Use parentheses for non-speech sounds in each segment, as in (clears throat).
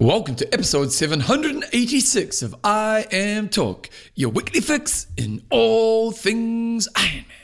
Welcome to episode 786 of I Am Talk, your weekly fix in all things Iron Man.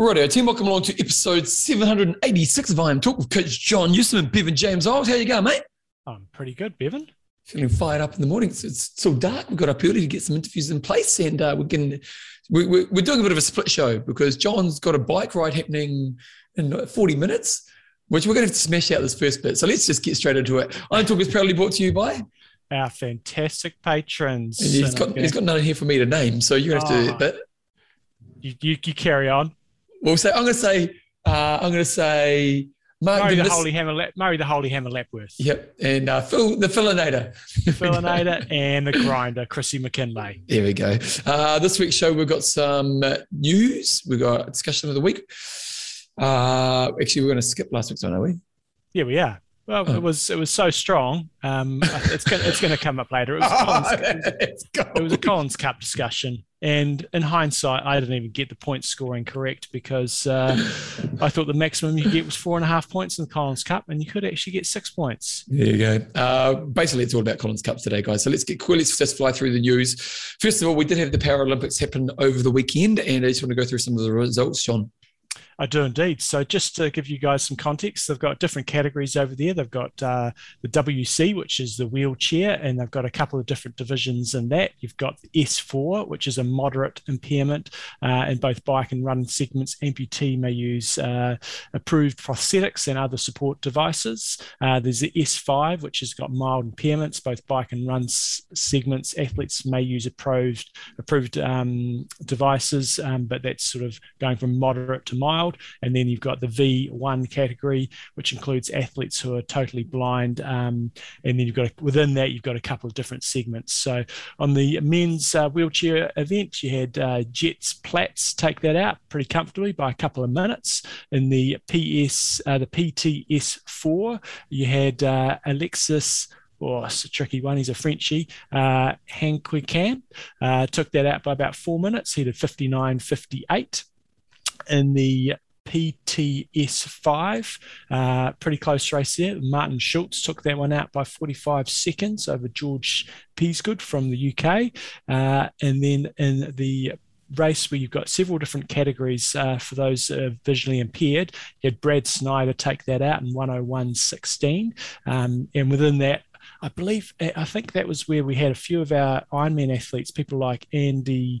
Righto, team, welcome along to episode 786 of I Am Talk with Coach John Newsom and Bevan James Old. How you going, mate? I'm pretty good, Bevan. Feeling fired up in the morning. It's, it's still dark. We got up early to get some interviews in place, and uh, we're getting we, we, we're doing a bit of a split show because John's got a bike ride happening in 40 minutes, which we're going to have to smash out this first bit. So let's just get straight into it. I Am Talk is proudly brought to you by. Our fantastic patrons. And he's And got gonna- he's got none here for me to name, so you're gonna have to. Oh. But you, you, you carry on. We'll say I'm gonna say uh, I'm gonna say Mark Murray the Holy Hammer, Murray the Holy Hammer Lapworth, Yep, and uh, Phil the Fillinator. Fillinator, and the grinder, Chrissy McKinley. There we go. Uh, this week's show, we've got some news. We've got a discussion of the week. Uh, actually, we're going to skip last week's one, are we? Yeah, we are. Well, Oh. it was it was so strong. Um, it's gonna, it's going to come up later. It was, (laughs) Collins, it was a Collins Cup discussion, and in hindsight, I didn't even get the point scoring correct because uh, I thought the maximum you get was four and a half points in the Collins Cup, and you could actually get six points. There you go. Uh, basically, it's all about Collins Cups today, guys. So let's get. Let's just fly through the news. First of all, we did have the Paralympics happen over the weekend, and I just want to go through some of the results, John. I do indeed. So, just to give you guys some context, they've got different categories over there. They've got uh, the WC, which is the wheelchair, and they've got a couple of different divisions in that. You've got the S4, which is a moderate impairment uh, in both bike and run segments. Amputee may use uh, approved prosthetics and other support devices. Uh, there's the S5, which has got mild impairments, both bike and run s- segments. Athletes may use approved approved um, devices, um, but that's sort of going from moderate to mild. And then you've got the V1 category, which includes athletes who are totally blind. Um, and then you've got within that you've got a couple of different segments. So on the men's uh, wheelchair event, you had uh, Jetze Plat take that out pretty comfortably by a couple of minutes. In the PS, uh, the PTS4, you had uh, Alexis. Oh, it's a tricky one. He's a Frenchie. Uh, Hanquinquant uh, took that out by about four minutes. He did 59.58. In the PTS5, uh, pretty close race there. Martin Schulz took that one out by 45 seconds over George Peasgood from the UK. Uh, and then in the race where you've got several different categories uh, for those uh, visually impaired, you had Brad Snyder take that out in 101.16. Um, and within that, I believe, I think that was where we had a few of our Ironman athletes, people like Andy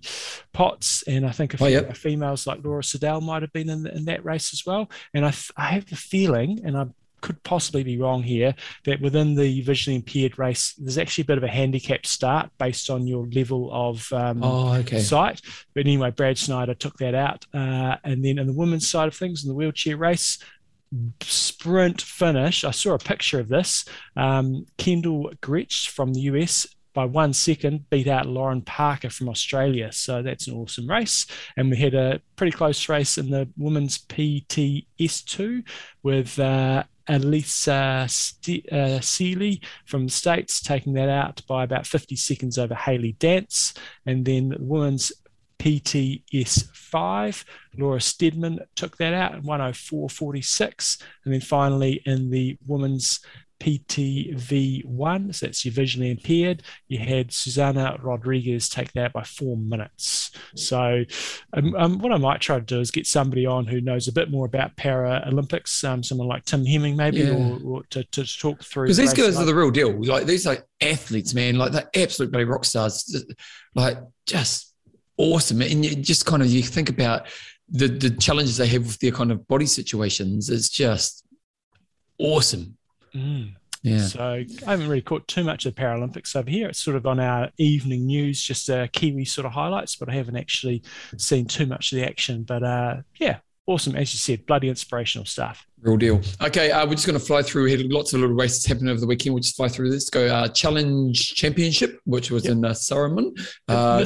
Potts, and I think a few Oh, yeah. of our females like Laura Siddall might have been in, in that race as well. And I have the feeling, and I could possibly be wrong here, that within the visually impaired race, there's actually a bit of a handicap start based on your level of um, Oh, okay. site. But anyway, Brad Snyder took that out. Uh, and then in the women's side of things, in the wheelchair race, sprint finish. I saw a picture of this. Um, Kendall Gretsch from the US by one second beat out Lauren Parker from Australia. So that's an awesome race. And we had a pretty close race in the women's PTS2 with uh, Allysa Ste- uh, Seely from the States taking that out by about 50 seconds over Hailey Danz. And then the women's PTS5, Laura Steadman took that out at 104.46. And then finally in the women's PTV1, so that's your visually impaired, you had Susanna Rodriguez take that by four minutes. So, um, um, what I might try to do is get somebody on who knows a bit more about Paralympics, um, someone like Tim Heming, maybe, Yeah. or, or to, to talk through. Because these guys are the real deal. Like these are athletes, man. Like they're absolute bloody rock stars. Like just awesome. And you just kind of you think about the the challenges they have with their kind of body situations. It's just awesome. Mm. Yeah. So I haven't really caught too much of the Paralympics over here. It's sort of on our evening news, just uh, Kiwi sort of highlights, but I haven't actually seen too much of the action. But uh, yeah, awesome. As you said, bloody inspirational stuff. Real deal. Okay, uh, we're just going to fly through. We had lots of little races happening over the weekend. We'll just fly through this. Go uh, Challenge Championship, which was Yep. in uh, Samorin. Uh,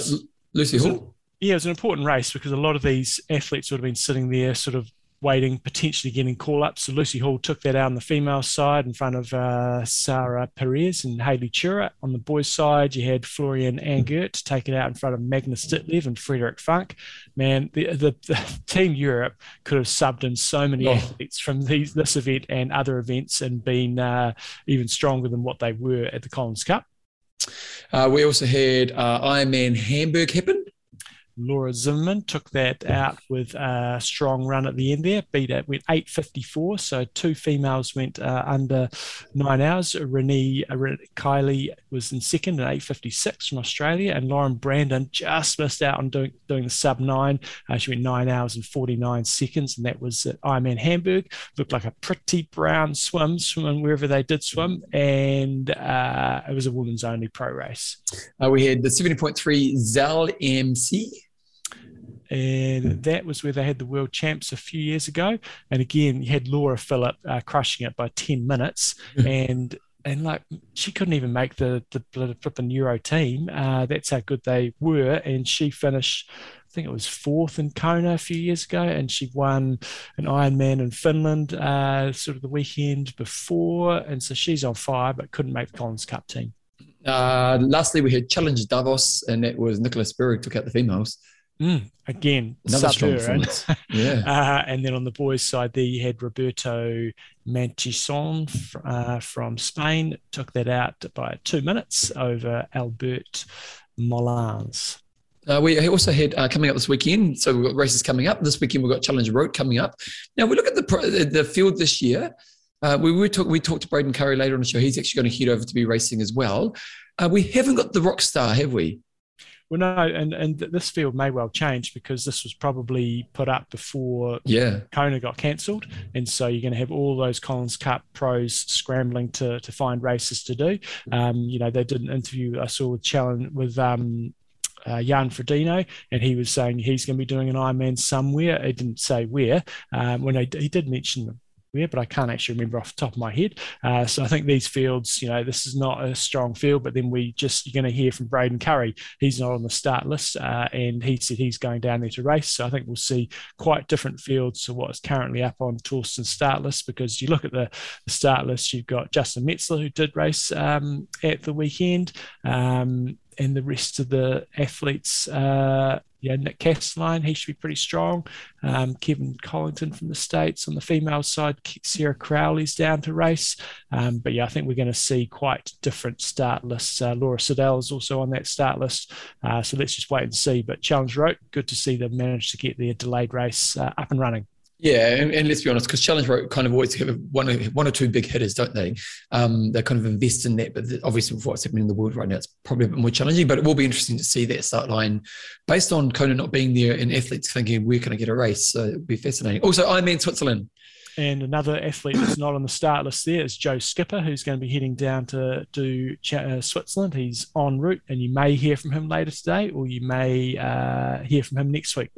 Lucy Hall. Yeah, it was an important race because a lot of these athletes would have been sitting there sort of waiting, potentially getting call ups. So Lucy Hall took that out on the female side in front of uh, Sarah Perez and Hayley Chura. On the boys' side, you had Florian Angert take it out in front of Magnus Ditlev and Frederick Funk. Man, the, the, the, Team Europe could have subbed in so many oh. athletes from these, this event and other events and been uh, even stronger than what they were at the Collins Cup. Uh, we also had uh, Ironman Hamburg happen. Laura Zimmermann took that out with a strong run at the end there, beat it, went 8.54. So two females went uh, under nine hours. Renee uh, Kiley was in second at 8.56 from Australia, and Lauren Brandon just missed out on doing, doing the sub nine. Uh, she went nine hours and 49 seconds, and that was at Ironman Hamburg. Looked like a pretty brown swim, swimming wherever they did swim, and uh, it was a women's only pro race. Uh, we had the 70.3 Zal MC and that was where they had the world champs a few years ago. And again, you had Laura Philipp uh, crushing it by 10 minutes. and and like she couldn't even make the the flipping Euro team. Uh, that's how good they were, and she finished. I think it was fourth in Kona a few years ago, and she won an Ironman in Finland uh, sort of the weekend before, and so she's on fire, but couldn't make the Collins Cup team. Uh, lastly, we had Challenge Davos, and that was Nicholas Berg took out the females. Mm, again, another strong performance. (laughs) yeah. Uh, and then on the boys' side, there you had Roberto Manchison uh, from Spain, took that out by two minutes over Albert Molans. Uh, we also had uh, coming up this weekend. So we've got races coming up this weekend. We've got Challenger Roth coming up. Now we look at the the field this year. Uh, we we talk we talked to Braden Currie later on the show. He's actually going to head over to be racing as well. Uh, we haven't got the rock star, have we? Well, no, and and this field may well change because this was probably put up before yeah Kona got cancelled, and so you're going to have all those Collins Cup pros scrambling to to find races to do. Um, you know, they did an interview I saw with Challenge with um, uh, Jan Frodeno, and he was saying he's going to be doing an Ironman somewhere. He didn't say where. Um, when he, he did mention but I can't actually remember off the top of my head. Uh, so I think these fields, you know, this is not a strong field, but then we just, you're going to hear from Braden Currie. He's not on the start list, uh, and he said he's going down there to race. So I think we'll see quite different fields to what's currently up on Torsten's start list because you look at the, the start list, you've got Justin Metzler, who did race um, at the weekend. Um, and the rest of the athletes, uh, yeah, Nick Kastelein, he should be pretty strong. Um, Kevin Collington from the States. On the female side, Sarah Crowley's down to race. Um, but yeah, I think we're going to see quite different start lists. Uh, Laura Siddall is also on that start list. Uh, so let's just wait and see. But Challenge Roth, good to see them manage to get their delayed race uh, up and running. Yeah, and, and, let's be honest, because Challenge Roth kind of always have one, one or two big hitters, don't they? Um, they kind of invest in that, but obviously with what's happening in the world right now, it's probably a bit more challenging. But it will be interesting to see that start line based on Kona not being there and athletes thinking where can I get a race. So it'll be fascinating. Also, i Ironman Switzerland. And another athlete that's not on the start list there is Joe Skipper, who's going to be heading down to do uh, Switzerland. He's en route, and you may hear from him later today, or you may uh, hear from him next week.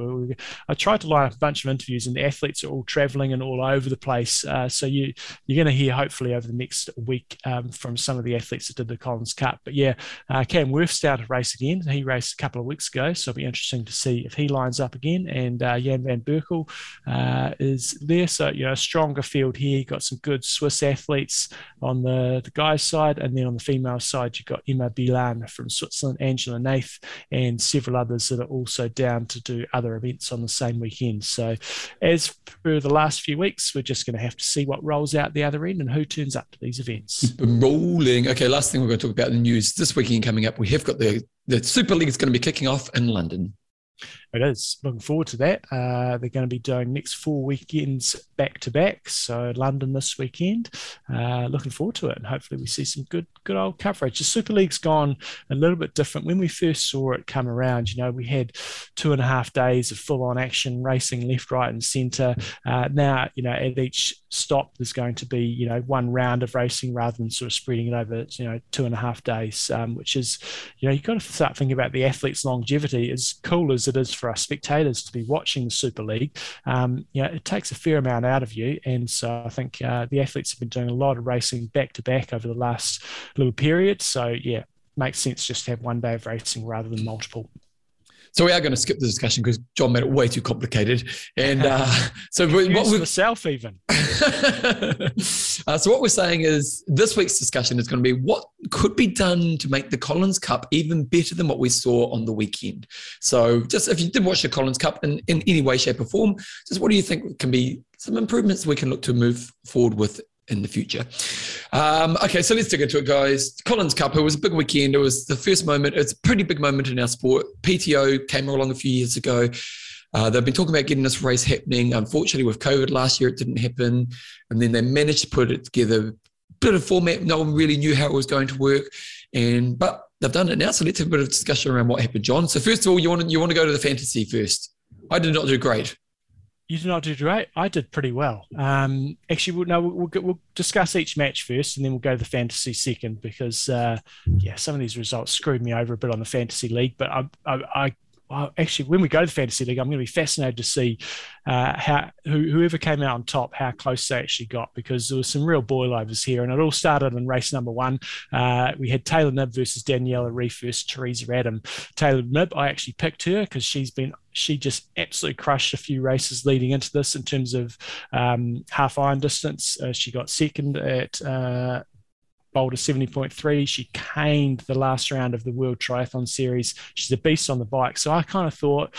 I tried to line up a bunch of interviews, and the athletes are all traveling and all over the place. Uh, so you you're going to hear hopefully over the next week um, from some of the athletes that did the Collins Cup. But yeah, uh, Cam Wurf started race again. He raced a couple of weeks ago, so it'll be interesting to see if he lines up again. And uh, Jan van Berkel uh, is there, so you know stronger field here. You've got some good Swiss athletes on the, the guys' side, and then on the female side, you've got Emma Bilham from Switzerland, Angela Nath, and several others that are also down to do other events on the same weekend. So, as for the last few weeks, we're just going to have to see what rolls out the other end and who turns up to these events. Rolling. Okay, last thing we're going to talk about in the news this weekend coming up. We have got the the Super League is going to be kicking off in London. It is. Looking forward to that. Uh, they're going to be doing next four weekends back to back. So London this weekend. Uh, looking forward to it, and hopefully we see some good, good old coverage. The Super League's gone a little bit different. When we first saw it come around, you know, we had two and a half days of full-on action, racing left, right, and centre. Uh, now, you know, at each stop, there's going to be, you know, one round of racing rather than sort of spreading it over, you know, two and a half days, um, which is, you know, you've got to start thinking about the athlete's longevity. As cool as it is for us spectators to be watching the Super League, um, you know, it takes a fair amount out of you. And so I think uh, the athletes have been doing a lot of racing back to back over the last little period. So, yeah, makes sense just to have one day of racing rather than multiple. So we are going to skip the discussion because John made it way too complicated. And uh, (laughs) so what we myself even. (laughs) uh, so what we're saying is this week's discussion is going to be what could be done to make the Collins Cup even better than what we saw on the weekend. So just if you did watch the Collins Cup in, in any way, shape, or form, just what do you think can be some improvements we can look to move forward with in the future. Um, okay, so let's dig into it, guys. Collins Cup, it was a big weekend. It was the first moment, it's a pretty big moment in our sport. PTO came along a few years ago. Uh, they've been talking about getting this race happening. Unfortunately, with COVID last year, it didn't happen. And then they managed to put it together, bit of format. No one really knew how it was going to work. And but they've done it now. So let's have a bit of discussion around what happened, John. So first of all, you want to, you want to go to the fantasy first. I did not do great you did not do great. I did pretty well. Um, actually, we'll, no, we'll, we'll, discuss each match first, and then we'll go to the fantasy second because, uh, yeah, some of these results screwed me over a bit on the fantasy league. But I, I, I well, actually, when we go to the fantasy league, I'm going to be fascinated to see uh, how who, whoever came out on top, how close they actually got, because there was some real boilovers here, and it all started in race number one. Uh, we had Taylor Knibb versus Daniela Ryf versus Teresa Adam. Taylor Knibb, I actually picked her because she's been she just absolutely crushed a few races leading into this in terms of um, half iron distance. Uh, she got second at uh, Boulder 70.3. She caned the last round of the World Triathlon Series. She's a beast on the bike. So I kind of thought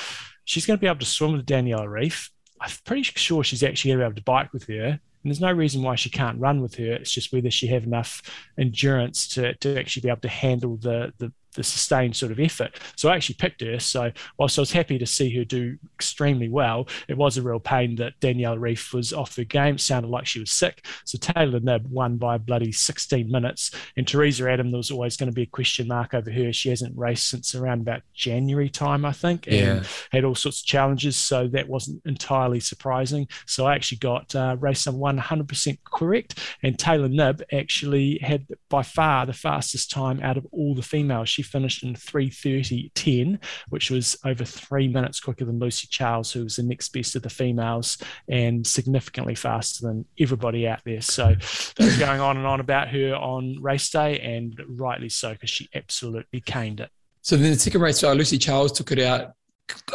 she's going to be able to swim with Daniela Ryf. I'm pretty sure she's actually going to be able to bike with her. And there's no reason why she can't run with her. It's just whether she have enough endurance to, to actually be able to handle the, the the sustained sort of effort. So I actually picked her. So whilst I was happy to see her do extremely well, it was a real pain that Danielle Ryf was off her game. It sounded like she was sick. So Taylor Knibb won by bloody 16 minutes. And Teresa Adam, there was always going to be a question mark over her. She hasn't raced since around about January time, I think, and yeah. had all sorts of challenges. So that wasn't entirely surprising. So I actually got uh, race number 100% correct. And Taylor Knibb actually had by far the fastest time out of all the females. She finished in 3:30.10, which was over three minutes quicker than Lucy Charles, who was the next best of the females and significantly faster than everybody out there. So they was (laughs) going on and on about her on race day, and rightly so, because she absolutely caned it. So then the second race, uh, Lucy Charles took it out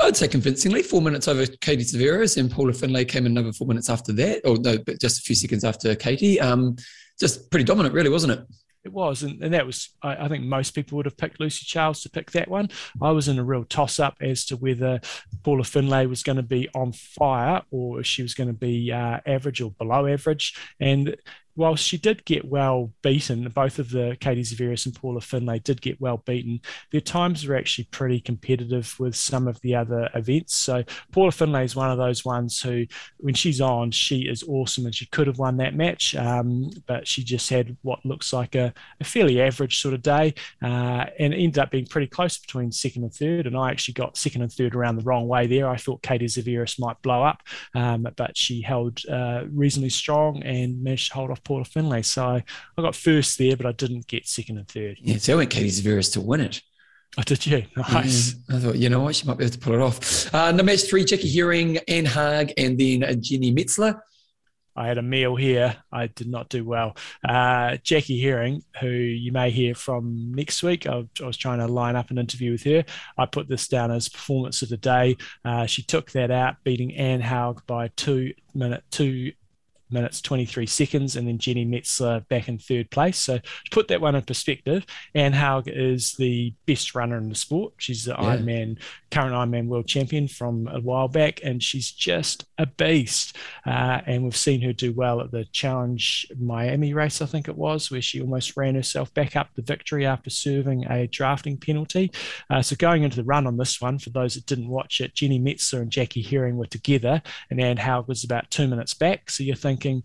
I'd say convincingly, four minutes over Katie Zaferes, and Paula Findlay came in another four minutes after that, or no, but just a few seconds after Katie. Um, just pretty dominant, really, wasn't it? It was, and, and that was. I, I, think most people would have picked Lucy Charles to pick that one. I was in a real toss up as to whether Paula Findlay was going to be on fire or if she was going to be uh, average or below average. And while she did get well beaten, both of the Katie Zaferes and Paula Findlay did get well beaten, their times were actually pretty competitive with some of the other events. So Paula Findlay is one of those ones who, when she's on, she is awesome and she could have won that match, um, but she just had what looks like a, a fairly average sort of day uh, and ended up being pretty close between second and third. And I actually got second and third around the wrong way there. I thought Katie Zaferes might blow up, um, but she held uh, reasonably strong and managed to hold off Paula Findlay. So I got first there, but I didn't get second and third. Yeah, so I went Katie Zaferes to win it. Oh, did you? Nice. Yeah, I thought, you know what, she might be able to pull it off. Uh, the match three, Jackie Hering, Anne Haug, and then Jeanni Metzler. I had a meal here. I did not do well. Uh, Jackie Hering, who you may hear from next week, I, I, was trying to line up an interview with her. I put this down as performance of the day. Uh, she took that out, beating Anne Haug by two minute two minutes 23 seconds, and then Jeanni Metzler back in third place. So to put that one in perspective, Anne Haug is the best runner in the sport. She's the yeah. Ironman current Ironman world champion from a while back, and she's just a beast. Uh, and we've seen her do well at the Challenge Miami race, I think it was, where she almost ran herself back up the victory after serving a drafting penalty. Uh, so going into the run on this one, for those that didn't watch it, Jeanni Metzler and Jackie Hering were together, and Anne Haug was about two minutes back. So you're thinking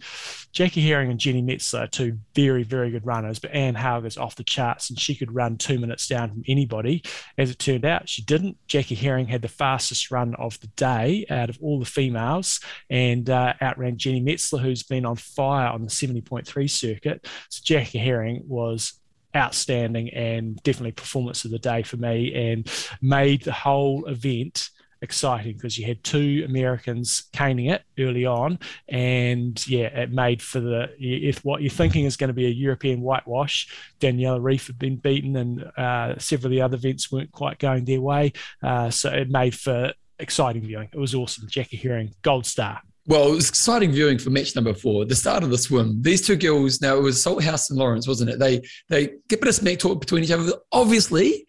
Jackie Hering and Jeanni Metzler are two very, very good runners, but Anne Haug is off the charts, and she could run two minutes down from anybody. As it turned out, she didn't. Jackie Hering had the fastest run of the day out of all the females and uh, outran Jeanni Metzler, who's been on fire on the 70.3 circuit. So Jackie Hering was outstanding and definitely performance of the day for me and made the whole event exciting because you had two Americans caning it early on, and yeah, it made for the if what you're thinking is going to be a European whitewash. Daniela Ryf had been beaten, and uh, several of the other events weren't quite going their way, uh, so it made for exciting viewing. It was awesome. Jackie Hering, gold star. Well, it was exciting viewing for match number four, the start of the swim. These two girls, now it was Salthouse and Lawrence, wasn't it? They they get a bit of smack talk between each other. Obviously,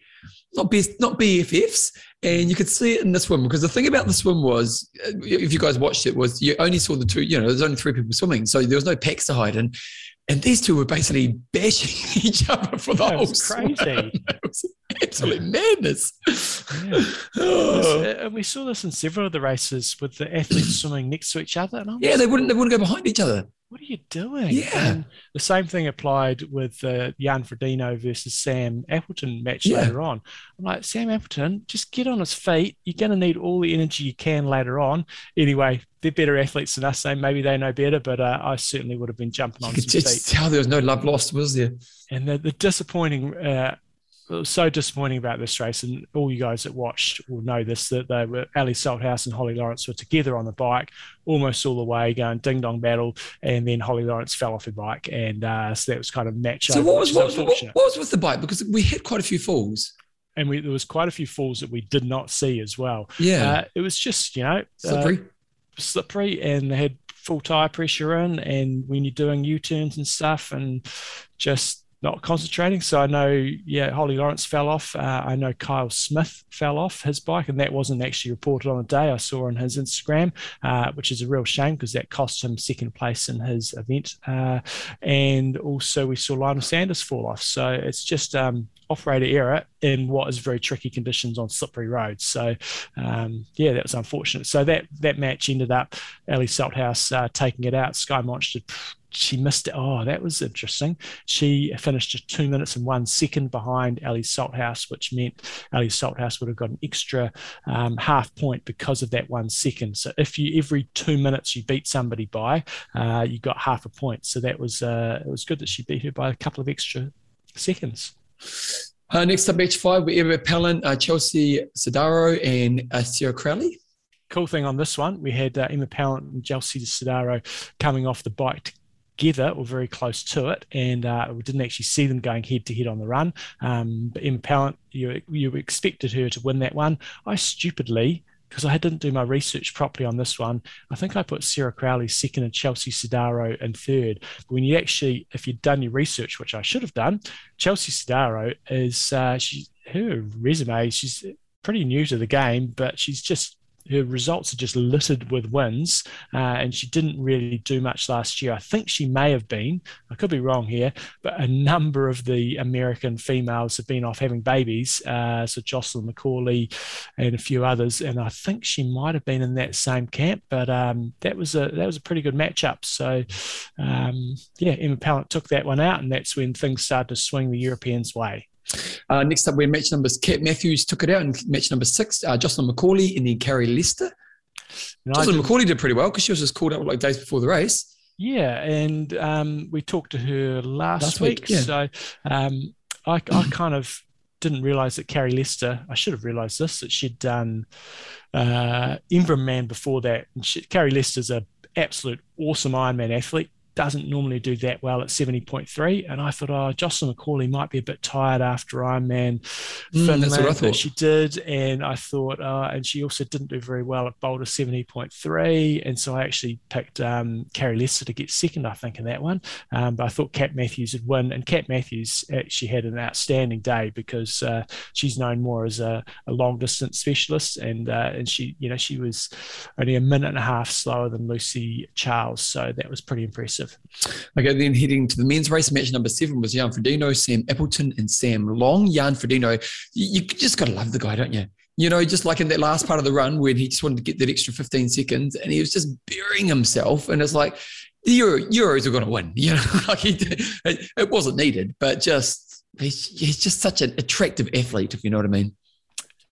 not best, not BFFs, and you could see it in the swim because the thing about the swim was, uh, if you guys watched it, was you only saw the two. You know, there's only three people swimming, so there was no packs to hide, and and these two were basically bashing (laughs) each other for the That whole was swim. crazy. (laughs) it was absolute madness. Yeah. (sighs) Oh. Uh, And we saw this in several of the races with the athletes swimming next to each other. And I'm Yeah, they wouldn't they wouldn't go behind each other. What are you doing? Yeah. And the same thing applied with the Jan Frodeno versus Sam Appleton match Yeah. later on. I'm like, Sam Appleton, just get on his feet. You're going to need all the energy you can later on. Anyway, they're better athletes than us, so maybe they know better, but uh, I certainly would have been jumping You on could some feet. tell there was no love lost, was there? And the, the disappointing, uh, so disappointing about this race, and all you guys that watched will know this that they were Ellie Salthouse and Holly Lawrence were together on the bike almost all the way, going ding dong battle, and then Holly Lawrence fell off her bike, and uh, so that was kind of match So what was what was, what, what was with the bike? Because we hit quite a few falls. and we, there was quite a few falls that we did not see as well. Yeah, Uh, it was just you know uh, slippery. slippery and they had full tire pressure in and when you're doing u-turns and stuff and just not concentrating so i know yeah holly lawrence fell off. Uh, i know kyle smith fell off his bike and that wasn't actually reported on the day. I saw on his instagram uh, which is a real shame because that cost him second place in his event. Uh, and also we saw lionel sanders fall off. So it's just um, operator error in what is very tricky conditions on slippery roads. So um, yeah, that was unfortunate. So that that match ended up Ellie Salthouse uh, taking it out. Skye Moench, she missed it. Oh, that was interesting. She finished just two minutes and one second behind Ellie Salthouse, which meant Ellie Salthouse would have got an extra um, half point because of that one second. So if you every two minutes you beat somebody by, uh, you got half a point. So that was uh, it was good that she beat her by a couple of extra seconds. Uh, next up, match five, we have Pallant, uh, Chelsea Sodaro, and uh, Sarah Crowley. cool thing on this one, we had uh, Emma Pallant and Chelsea Sodaro coming off the bike together or very close to it, and uh, we didn't actually see them going head to head on the run. Um, but Emma Pallant, you you expected her to win that one. I stupidly. Because I didn't do my research properly on this one, I think I put Sarah Crowley second and Chelsea Sodaro in third. But when you actually, if you'd done your research, which I should have done, Chelsea Sodaro is uh, she her resume. She's pretty new to the game, but she's just her results are just littered with wins, uh, and she didn't really do much last year. I think she may have been, I could be wrong here, but a number of the American females have been off having babies. Uh, so Jocelyn McCauley and a few others, and I think she might have been in that same camp. But um, that was a that was a pretty good matchup. So um, yeah, Emma Pallant took that one out, and that's when things started to swing the Europeans' way. Uh, next up, we have match numbers. Kate Matthews took it out in match number six. Uh, Jocelyn McCauley and then Carrie Lester. And Jocelyn did- McCauley did pretty well because she was just called up like days before the race. Yeah, and um, we talked to her last, Last week. week, yeah. So um, I, I kind of didn't realize that Carrie Lester, I should have realized this, that she'd done uh, Inverm Man before that. And she, Carrie Lester's an absolute awesome Ironman athlete. Doesn't normally do that well at 70.3. And I thought, oh, Jocelyn McCauley might be a bit tired after Ironman Mm, Finland, that's what I thought. she did. And I thought, uh, and she also didn't do very well at Boulder 70.3. And so I actually picked um, Carrie Lester to get second, I think, in that one. Um, but I thought Kat Matthews would win. And Kat Matthews actually had an outstanding day because uh, she's known more as a, a long distance specialist. And, uh, and she, you know, she was only a minute and a half slower than Lucy Charles. So that was pretty impressive. Okay, then heading to the men's race, match number seven was Jan Frodeno, Sam Appleton, and Sam Long. Jan Frodeno, you, just got to love the guy, don't you? You know, just like in that last part of the run when he just wanted to get that extra 15 seconds and he was just burying himself. And it's like, the Euro, Euros are going to win. (laughs) You know, like he, it wasn't needed, but just, he's, he's just such an attractive athlete, if you know what I mean.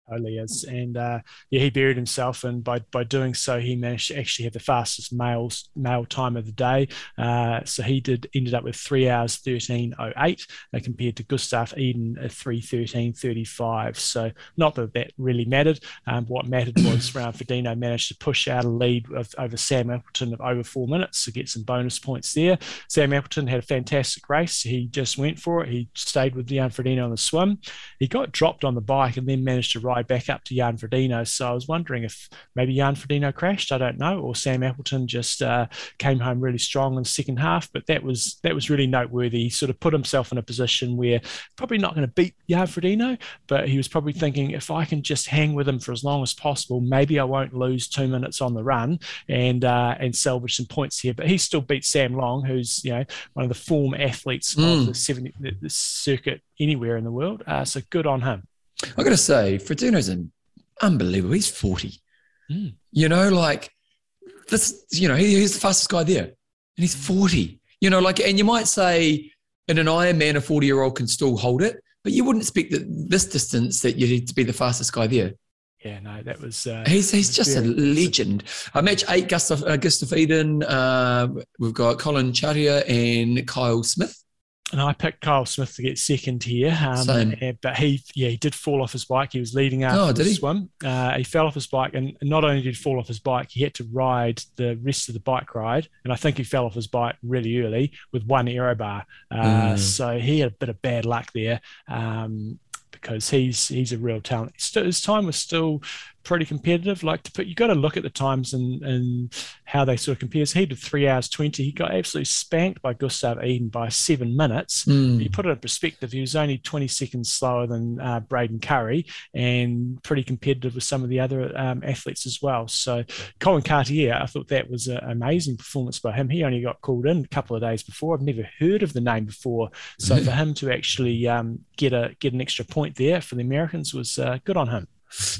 Totally is, and uh, yeah, he buried himself, and by by doing so, he managed to actually have the fastest male male time of the day. Uh, so he did ended up with three hours thirteen oh eight, uh, compared to Gustav Iden at three thirteen thirty five. So not that that really mattered. Um, what mattered was (coughs) Jan Frodeno managed to push out a lead of, over Sam Appleton of over four minutes to get some bonus points there. Sam Appleton had a fantastic race. He just went for it. He stayed with Jan Frodeno on the swim. He got dropped on the bike and then managed to ride ride back up to Jan Frodeno. So I was wondering if maybe Jan Frodeno crashed, I don't know, or Sam Appleton just uh, came home really strong in the second half. But that was that was really noteworthy. He sort of put himself in a position where probably not going to beat Jan Frodeno, but he was probably thinking if I can just hang with him for as long as possible, maybe I won't lose two minutes on the run and uh, and salvage some points here. But he still beat Sam Long, who's you know one of the form athletes mm. of the 70 the, the circuit anywhere in the world. Uh, so good on him. I got to say, Frodeno's an unbelievable. He's 40. Mm. You know, like this, you know, he, he's the fastest guy there and he's 40. You know, like, and you might say in an Ironman, a 40 year old can still hold it, but you wouldn't expect that this distance that you need to be the fastest guy there. Yeah, no, that was. Uh, he's he's just a legend. I match eight Gustav, uh, Gustav Iden. Uh, we've got Colin Chartier and Kyle Smith and I picked Kyle Smith to get second here. Um, but he, yeah, he did fall off his bike. He was leading after oh, the he? swim. Uh, he fell off his bike, and not only did he fall off his bike, he had to ride the rest of the bike ride. And I think he fell off his bike really early with one aero bar. Uh, mm. So he had a bit of bad luck there. Um, because he's he's a real talent. His time was still pretty competitive. Like to put, you got to look at the times and and how they sort of compare. So he did three hours twenty. He got absolutely spanked by Gustav Iden by seven minutes. Mm. You put it in perspective. He was only twenty seconds slower than uh, Braden Currie, and pretty competitive with some of the other um, athletes as well. So Colin Chartier, I thought that was an amazing performance by him. He only got called in a couple of days before. I've never heard of the name before. So for him to actually um, get a get an extra point there for the Americans was uh, good on him.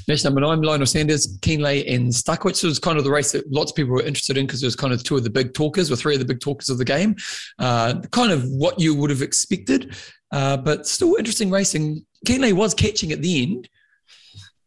Match number nine, Lionel Sanders, Kienle, and Starykowicz was kind of the race that lots of people were interested in because it was kind of two of the big talkers or three of the big talkers of the game. Uh, kind of what you would have expected, uh, but still interesting racing. Kienle was catching at the end.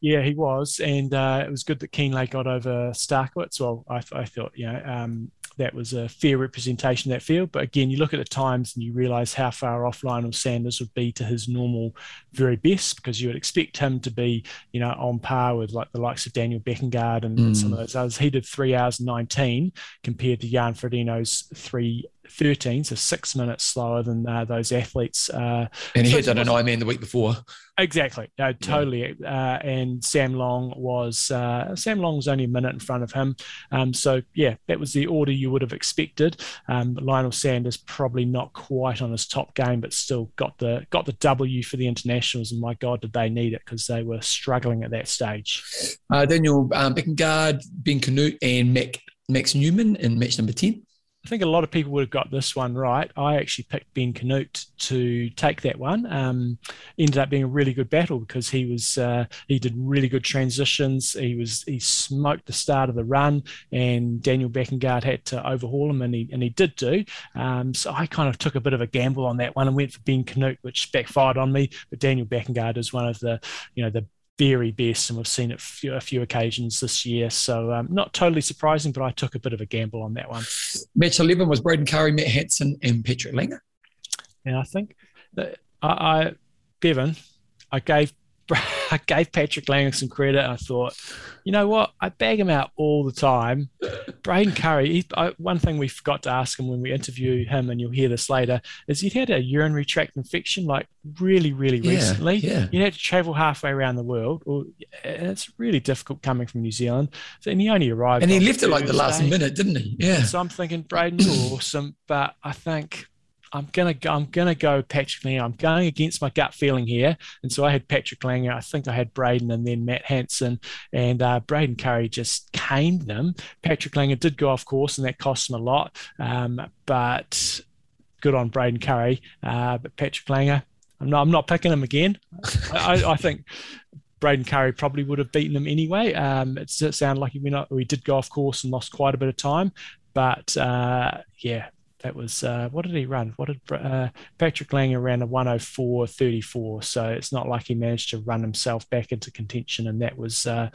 Yeah, he was, and uh, it was good that Kienle got over Starykowicz. Well, I, I thought, you know, um, that was a fair representation of that field. But again, you look at the times and you realise how far off Lionel Sanders would be to his normal very best because you would expect him to be, you know, on par with like the likes of Daniel Bækkegård and, mm. some of those others. He did three hours 19 compared to Jan Frodeno's three 13, so six minutes slower than uh, those athletes. Uh, and he so had done an Ironman the week before. Exactly, no, totally. Yeah. Uh, and Sam Long was uh, Sam Long was only a minute in front of him. Um, so yeah, that was the order you would have expected. Um, Lionel Sanders probably not quite on his top game, but still got the got the W for the internationals. And my God, did they need it because they were struggling at that stage. Uh, Daniel um, Bækkegård, Ben Kanute, and Mac, Max Neumann in match number ten. I think a lot of people would have got this one right. I actually picked Ben Kanute to take that one. Um, ended up being a really good battle because he was uh, he did really good transitions. He was he smoked the start of the run, and Daniel Bækkegård had to overhaul him, and he and he did do. Um, so I kind of took a bit of a gamble on that one and went for Ben Kanute, which backfired on me. But Daniel Bækkegård is one of the you know the very best, and we've seen it a few, a few occasions this year. So um, not totally surprising, but I took a bit of a gamble on that one. Match 11 was Braden Currie, Matt Hanson, and Patrick Lange. And I think that I, I Bevan, I gave (laughs) I gave Patrick Lange some credit. I thought, you know what? I bag him out all the time. Braden Currie, he, I, one thing we forgot to ask him when we interview him, and you'll hear this later, is he'd had a urinary tract infection like really, really yeah, recently. Yeah. He had to travel halfway around the world. Or, and it's really difficult coming from New Zealand. So, and he only arrived. And he left it like the last minute, didn't he? Yeah. So I'm thinking Braden's (clears throat) awesome, but I think I'm gonna go, I'm gonna go Patrick Lange. I'm going against my gut feeling here, and so I had Patrick Lange. I think I had Braden and then Matt Hanson, and uh, Braden Currie just caned them. Patrick Lange did go off course, and that cost him a lot. Um, but good on Braden Currie. Uh, but Patrick Lange, I'm not, I'm not picking him again. I, I think Braden Currie probably would have beaten him anyway. Um, it sounded like he went he did go off course and lost quite a bit of time. But uh, yeah, that was uh, what did he run? What did uh, Patrick Lange ran a 104.34? So it's not like he managed to run himself back into contention, and that was uh,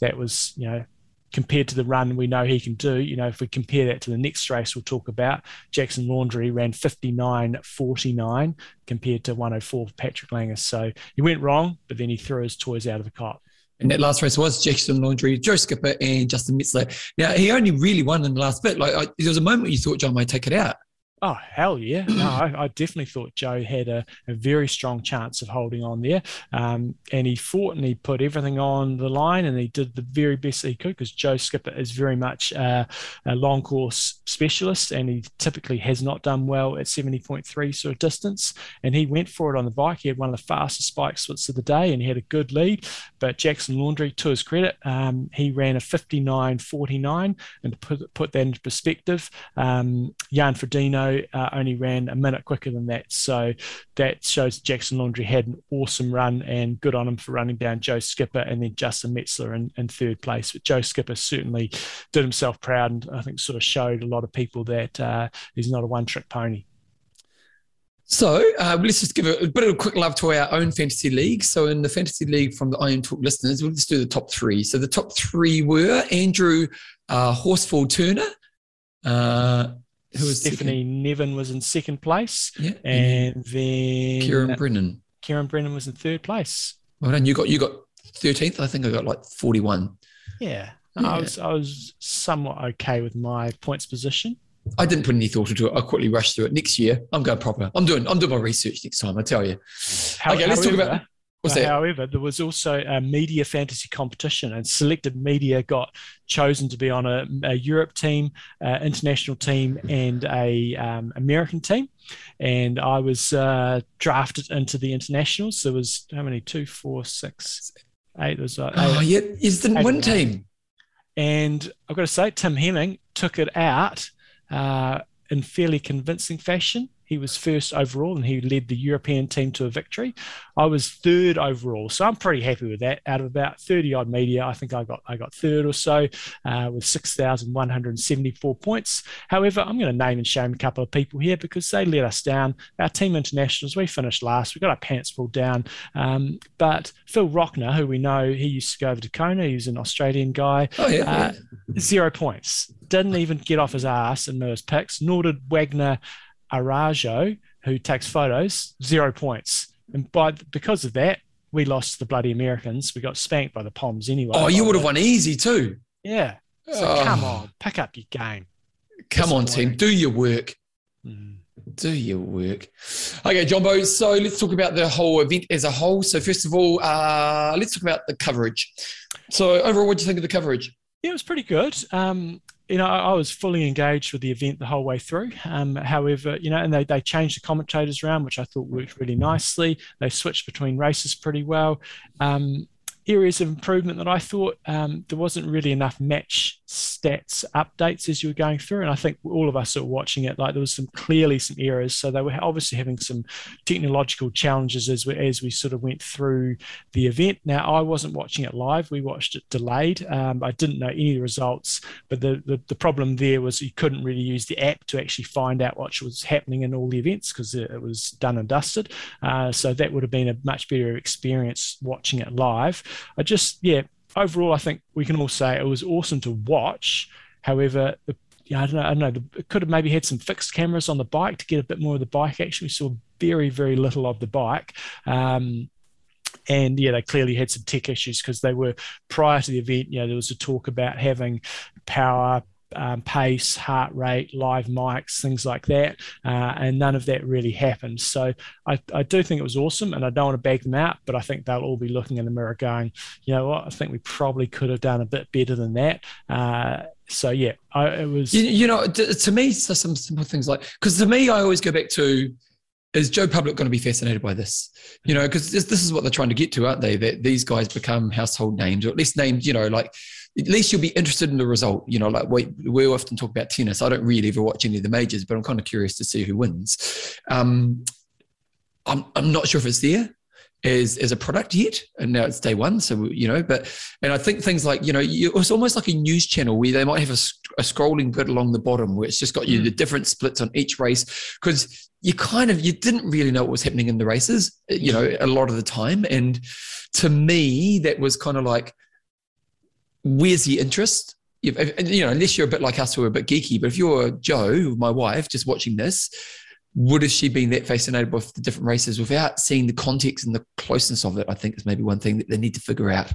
that was you know compared to the run we know he can do. You know, if we compare that to the next race we'll talk about, Jackson Laundry ran 59.49 compared to 104 for Patrick Lange. So he went wrong, but then he threw his toys out of the cot. And that last race was Jackson Laundry, Joe Skipper, and Justin Metzler. Now, he only really won in the last bit. Like, I, there was a moment you thought John might take it out. Oh hell yeah! No, I, I, definitely thought Joe had a, a, very strong chance of holding on there, um, and he fought and he put everything on the line, and he did the very best he could because Joe Skipper is very much uh, a long course specialist, and he typically has not done well at seventy point three sort of distance, and he went for it on the bike. He had one of the fastest bike splits of the day, and he had a good lead. But Jackson Laundry, to his credit, um, he ran a fifty nine forty nine, and to put put that into perspective, um, Jan uh, only ran a minute quicker than that. So that shows Jackson Laundry had an awesome run and good on him for running down Joe Skipper and then Justin Metzler in, in third place. But Joe Skipper certainly did himself proud and I think sort of showed a lot of people that uh, he's not a one trick pony. So uh, let's just give a, a, bit of a quick love to our own fantasy league. So in the fantasy league from the Iron Talk listeners, we'll just do the top three. So the top three were Andrew uh, Horsfall Turner, uh, who was Stephanie second? Nevin was in second place. Yeah. And then Kieran Brennan. Kieran Brennan was in third place. Well done. You got you got 13th. I think I got like 41. Yeah. yeah. I was I was somewhat okay with my points position. I didn't put any thought into it. I quickly rushed through it. Next year, I'm going proper. I'm doing I'm doing my research next time. I tell you. How, okay, let's talk about What's However, there was also a media fantasy competition, and selected media got chosen to be on a, a Europe team, uh, international team, and a um, American team. And I was uh, drafted into the internationals. There was how many? Two, four, six, eight. There was uh, oh yeah, is the one team. And I've got to say, Tim Heming took it out uh, in fairly convincing fashion. He was first overall and he led the European team to a victory. I was third overall, so I'm pretty happy with that. Out of about 30 odd media, I think I got I got third or so uh, with 6,174 points. However, I'm going to name and shame a couple of people here because they let us down. Our team internationals, we finished last. We got our pants pulled down. Um, but Phil Rockner, who we know, he used to go over to Kona. He was an Australian guy. Oh yeah, uh, yeah. zero points. Didn't even get off his ass in those picks. Nor did Wagner Araújo, who takes photos, zero points. And by because of that, we lost the bloody Americans. We got spanked by the Poms anyway. Oh, you would have won easy too. Yeah. So oh. come on, pick up your game. Come on, team, do your work. Mm. Do your work. Okay, Jumbo. So let's talk about the whole event as a whole. So first of all, uh, let's talk about the coverage. So overall, what do you think of the coverage? Yeah, it was pretty good. Um, you know, I was fully engaged with the event the whole way through. Um, however, you know, and they, they changed the commentators around, which I thought worked really nicely. They switched between races pretty well. Um, areas of improvement that I thought um, there wasn't really enough match stats updates as you were going through. And I think all of us are watching it, like there was some clearly some errors. So they were obviously having some technological challenges as we, as we sort of went through the event. Now, I wasn't watching it live. We watched it delayed. Um, I didn't know any of the results, but the, the, the, problem there was you couldn't really use the app to actually find out what was happening in all the events because it, it, was done and dusted. Uh, so that would have been a much better experience watching it live. I just, yeah, overall, I think we can all say it was awesome to watch. However, the, yeah, I don't know. I don't know. It could have maybe had some fixed cameras on the bike to get a bit more of the bike action. We saw very, very little of the bike. Um, and yeah, they clearly had some tech issues because they were prior to the event. You know, there was a talk about having power um, pace, heart rate, live mics, things like that. Uh, and none of that really happened. So I, I do think it was awesome and I don't want to bag them out, but I think they'll all be looking in the mirror going, you know what, I think we probably could have done a bit better than that. Uh, so yeah, I, it was. You, you know, to, to me, so some simple things like, because to me, I always go back to, is Joe Public going to be fascinated by this? You know, because this, this, is what they're trying to get to, aren't they? That these guys become household names, or at least names, you know, like at least you'll be interested in the result. You know, like we, we often talk about tennis. I don't really ever watch any of the majors, but I'm kind of curious to see who wins. Um, I'm, I'm not sure if it's there. as as a product yet, and now it's day one. So you know, but and I think things like you know, you, it's almost like a news channel where they might have a, a scrolling bit along the bottom where it's just got you mm. the different splits on each race because you kind of you didn't really know what was happening in the races, you know, a lot of the time, and to me that was kind of like, where's the interest? you know, unless you're a bit like us who are a bit geeky, but if you're Joe, my wife, just watching this, would have she been that fascinated with the different races without seeing the context and the closeness of it? I think is maybe one thing that they need to figure out.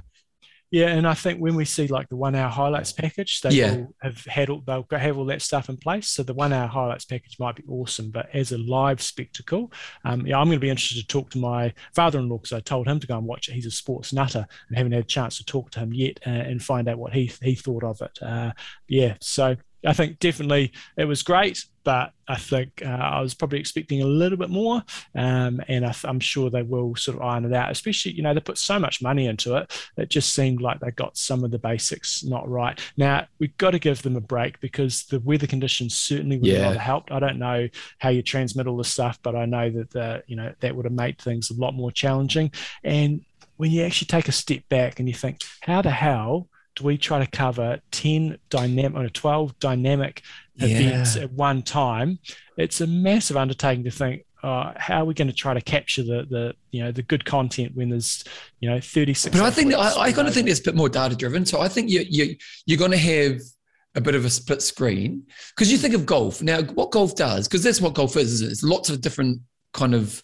Yeah, and I think when we see like the one hour highlights package, they yeah. will have had all, they'll have all that stuff in place. So the one hour highlights package might be awesome, but as a live spectacle, um, yeah, I'm going to be interested to talk to my father-in-law because I told him to go and watch it. He's a sports nutter and haven't had a chance to talk to him yet uh, and find out what he he thought of it. Uh, yeah, so I think definitely it was great, but I think uh, I was probably expecting a little bit more, um, and I am sure they will sort of iron it out. Especially, you know, they put so much money into it; it just seemed like they got some of the basics not right. Now we've got to give them a break because the weather conditions certainly would yeah. have helped. I don't know how you transmit all this stuff, but I know that the you know that would have made things a lot more challenging. And when you actually take a step back and you think, how the hell we try to cover 10 dynamic or 12 dynamic yeah. events at one time? It's a massive undertaking to think uh, how are we going to try to capture the the you know the good content when there's you know 36 but i think i, I kind of think it's a bit more data driven so i think you, you you're going to have a bit of a split screen. Because you think of golf. Now what golf does because that's what golf is, is it's lots of different kind of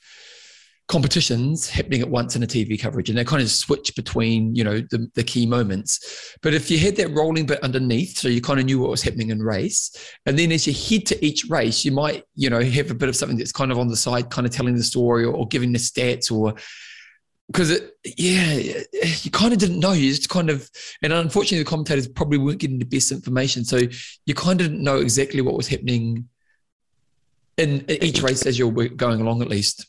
competitions happening at once in a TV coverage and they kind of switch between, you know, the, the key moments. But if you had that rolling bit underneath, so you kind of knew what was happening in race, and then as you head to each race, you might, you know, have a bit of something that's kind of on the side, kind of telling the story or, or giving the stats or because it, yeah, you kind of didn't know. You just kind of, and unfortunately, the commentators probably weren't getting the best information. So you kind of didn't know exactly what was happening in each race as you're going along, at least.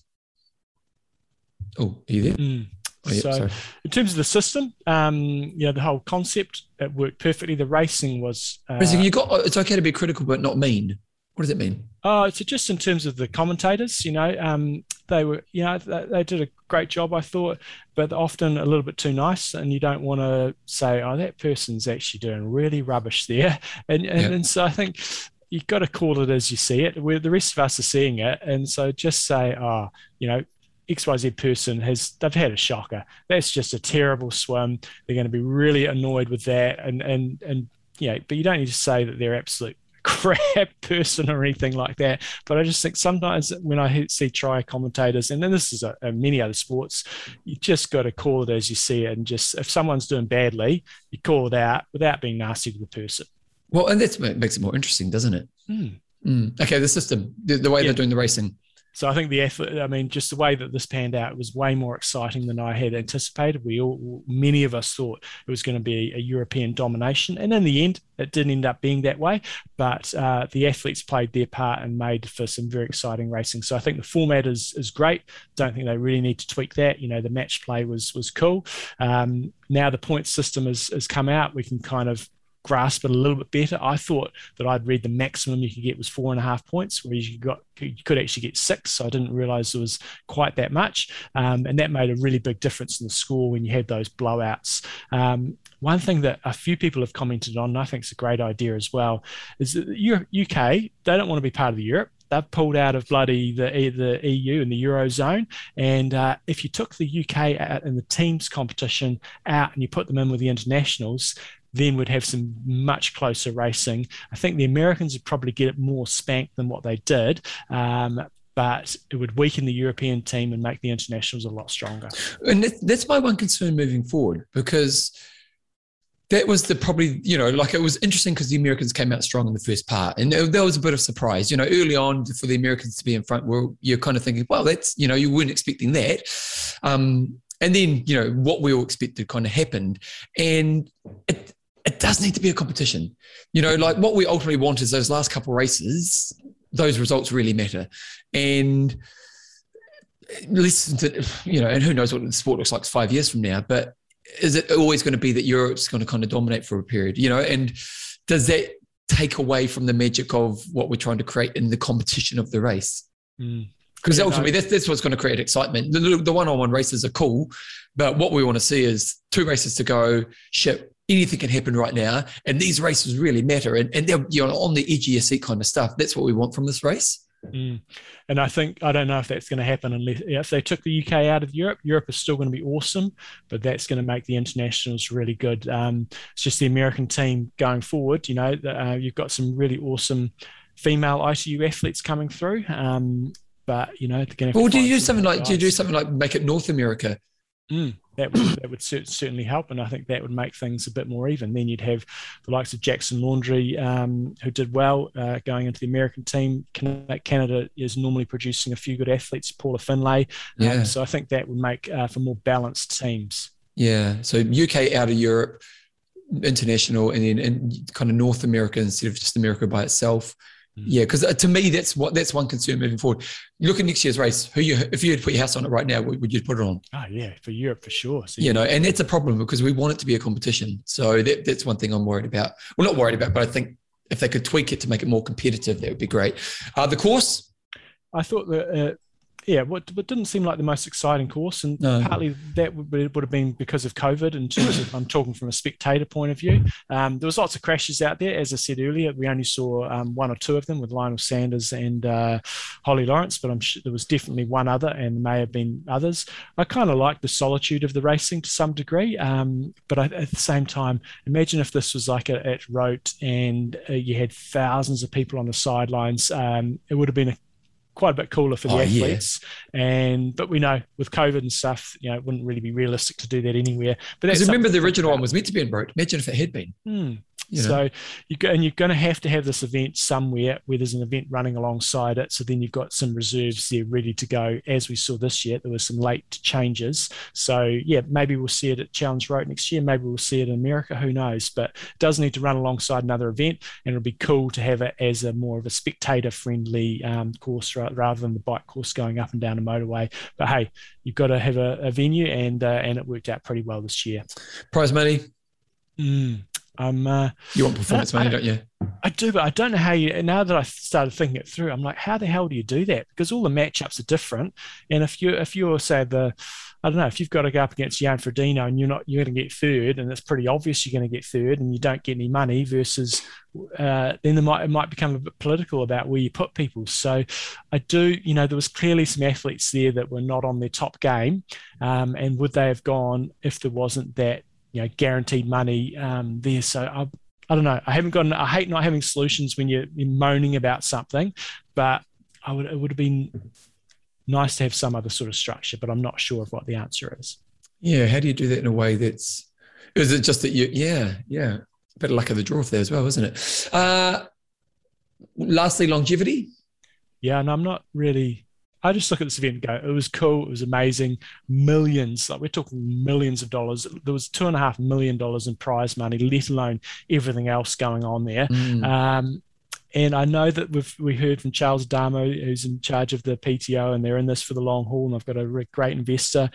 Oh, are you there? Mm. Oh, so, sorry. in terms of the system, um, you know, the whole concept it worked perfectly. The racing was. Uh, you got. It's okay to be critical, but not mean. What does it mean? Oh, so just in terms of the commentators, you know, um, they were, you know, they, they, did a great job, I thought, but often a little bit too nice, and you don't want to say, oh, that person's actually doing really rubbish there, (laughs) and and, yeah. and so I think you've got to call it as you see it. Where the rest of us are seeing it, and so just say, oh, you know, XYZ person has they've had a shocker. That's just a terrible swim. They're going to be really annoyed with that. And and and you know, but you don't need to say that they're absolute (laughs) crap person or anything like that. But I just think sometimes when I see try commentators, and then this is a, a many other sports, you just got to call it as you see it, and just if someone's doing badly, you call it out without being nasty to the person. Well, and that makes it more interesting, doesn't it? Mm. Mm. Okay, the system, the, the way yeah. they're doing the racing. So I think the effort, I mean, just the way that this panned out was way more exciting than I had anticipated. We all, many of us thought it was going to be a European domination. And in the end, it didn't end up being that way. But uh, the athletes played their part and made for some very exciting racing. So I think the format is, is great. Don't think they really need to tweak that. You know, the match play was, was cool. Um, now the point system has, has come out. We can kind of grasp it a little bit better. I thought that I'd read the maximum you could get was four and a half points, whereas you got you could actually get six. So I didn't realize it was quite that much, um, and that made a really big difference in the score when you had those blowouts. Um, one thing that a few people have commented on, and I think it's a great idea as well, is that the UK they don't want to be part of Europe they've pulled out of bloody the, the EU and the Eurozone. And uh, if you took the UK out in the teams competition out and you put them in with the internationals, then would have some much closer racing. I think the Americans would probably get it more spanked than what they did. Um, but it would weaken the European team and make the internationals a lot stronger. And that's my one concern moving forward because that was the probably you know like it was interesting because the Americans came out strong in the first part, and there was a bit of surprise. You know, early on for the Americans to be in front, well, you're kind of thinking, well, that's you know you weren't expecting that. Um, and then you know what we all expected kind of happened, and it, it does need to be a competition. You know, like what we ultimately want is those last couple races, those results really matter. And listen to, you know, and who knows what the sport looks like five years from now, but is it always going to be that Europe's going to kind of dominate for a period, you know? And does that take away from the magic of what we're trying to create in the competition of the race? Mm. Because ultimately, that's, that's what's going to create excitement. The, the one-on-one races are cool, but what we want to see is two races to go. Ship anything can happen right now, and these races really matter. And and they're you know on the edge of your seat kind of stuff. That's what we want from this race. Mm. And I think I don't know if that's going to happen unless if they took the UK out of Europe. Europe is still going to be awesome, but that's going to make the internationals really good. Um, it's just the American team going forward. You know, uh, you've got some really awesome female ITU athletes coming through. Um, but you know, they're going to. Well, do you do something like? Guys. Do you do something like make it North America? Mm that would that would certainly help, and I think that would make things a bit more even. Then you'd have the likes of Jackson Laundry, um, who did well uh, going into the American team. Canada is normally producing a few good athletes. Paula Findlay, um, yeah. so I think that would make uh, for more balanced teams. Yeah. So UK out of Europe, international, and then and kind of North America instead of just America by itself. Mm. Yeah, because uh, to me, that's what that's one concern moving forward. Look at next year's race. Who you, if you had put your house on it right now, would you put it on? Oh yeah, for Europe for sure. So you know, and that's a problem because we want it to be a competition. So that, that's one thing I'm worried about. Well, not worried about, but I think if they could tweak it to make it more competitive, that would be great. Uh, the course. I thought that uh, yeah, what, what didn't seem like the most exciting course, and no. partly that would, would have been because of COVID. In terms of, I'm talking from a spectator point of view, um, there was lots of crashes out there. As I said earlier, we only saw um, one or two of them with Lionel Sanders and uh, Holly Lawrence, but I'm sure there was definitely one other, and may have been others. I kind of like the solitude of the racing to some degree, um, but I, at the same time, imagine if this was like a, at Roth and uh, you had thousands of people on the sidelines. Um, it would have been a quite a bit cooler for the oh, athletes. Yeah. And but we know with COVID and stuff, you know, it wouldn't really be realistic to do that anywhere. But as remember the original one was meant to be in Roth. Imagine if it had been. Hmm. So you go, and you're going to have to have this event somewhere where there's an event running alongside it. So then you've got some reserves there ready to go. As we saw this year, there were some late changes. So yeah, maybe we'll see it at Challenge Roth next year. Maybe we'll see it in America. Who knows? But it does need to run alongside another event, and it'll be cool to have it as a more of a spectator-friendly um, course rather than the bike course going up and down a motorway. But hey, you've got to have a, a venue, and uh, and it worked out pretty well this year. Prize money. Mm. I'm. Uh, you want performance money, don't you? I do, but I don't know how you. Now that I started thinking it through, I'm like, how the hell do you do that? Because all the matchups are different, and if you if you're say the, I don't know, if you've got to go up against Jan Frodeno and you're not, you're going to get third, and it's pretty obvious you're going to get third, and you don't get any money versus, uh, then there might it might become a bit political about where you put people. So, I do, you know, there was clearly some athletes there that were not on their top game, um, and would they have gone if there wasn't that you know guaranteed money um, there. So I, I don't know. I haven't got. I hate not having solutions when you're, you're moaning about something, but I would. It would have been nice to have some other sort of structure, but I'm not sure of what the answer is. Yeah, how do you do that in a way that's? Is it just that you? Yeah, yeah. Better luck of the draw there as well, isn't it? Uh, lastly, longevity. Yeah, and I'm not really I just look at this event and go, it was cool, it was amazing, millions, like we're talking millions of dollars. There was two and a half million dollars in prize money, let alone everything else going on there. Mm. Um, and I know that we've we heard from Charles Adamo, who's in charge of the PTO, and they're in this for the long haul, and I've got a great investor.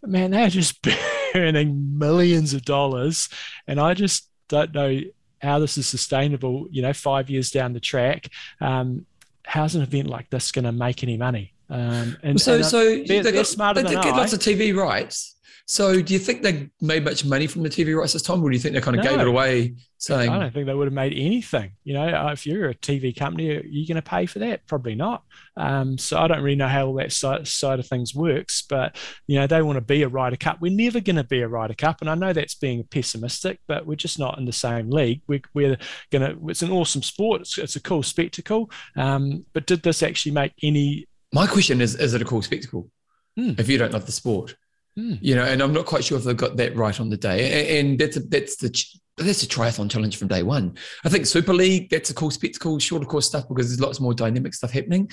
But man, they're just (laughs) burning millions of dollars, and I just don't know how this is sustainable. You know, five years down the track, um, how's an event like this going to make any money? Um, and so, and so they're, they got, smarter they get I. lots of TV rights. So, do you think they made much money from the TV rights this time, or do you think they kind of no, gave it away? Saying, I don't think they would have made anything. You know, uh, if you're a TV company, are you going to pay for that? Probably not. Um, so, I don't really know how all that side, side of things works. But you know, they want to be a Ryder Cup. We're never going to be a Ryder Cup, and I know that's being pessimistic, but we're just not in the same league. We're, we're going to. It's an awesome sport. It's, it's a cool spectacle. Um, but did this actually make any my question is: Is it a cool spectacle? Mm. If you don't love the sport, mm. you know, and I'm not quite sure if they've got that right on the day. And that's a, that's the that's a triathlon challenge from day one. I think Super League that's a cool spectacle, shorter course stuff because there's lots more dynamic stuff happening.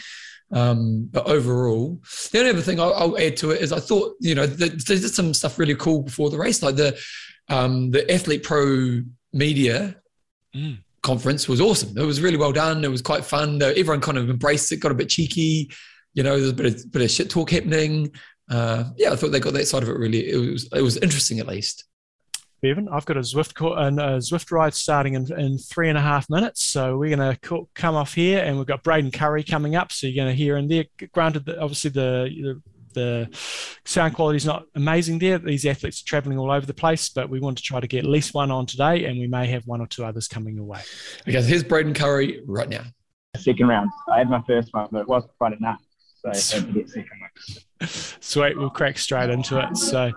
Um, but overall, the only other thing I'll, I'll, add to it is I thought you know they did some stuff really cool before the race, like the um, the Athlete Pro Media. Mm conference was awesome. It was really well done. It was quite fun. Everyone kind of embraced it, got a bit cheeky. You know, there's a bit of, bit of shit talk happening. Uh, yeah, I thought they got that side of it really. It was it was interesting at least. Bevan. I've got a Zwift and a Zwift ride starting in, in three and a half minutes. So we're going to come off here, and we've got Braden Currie coming up. So you're going to hear in there. Granted, that obviously the, the the sound quality is not amazing there. These athletes are traveling all over the place, but we want to try to get at least one on today, and we may have one or two others coming away. Okay, so here's Braden Currie right now. Second round. I had my first one, but it wasn't quite enough. So I had to get second one. Sweet, we'll crack straight into it. So,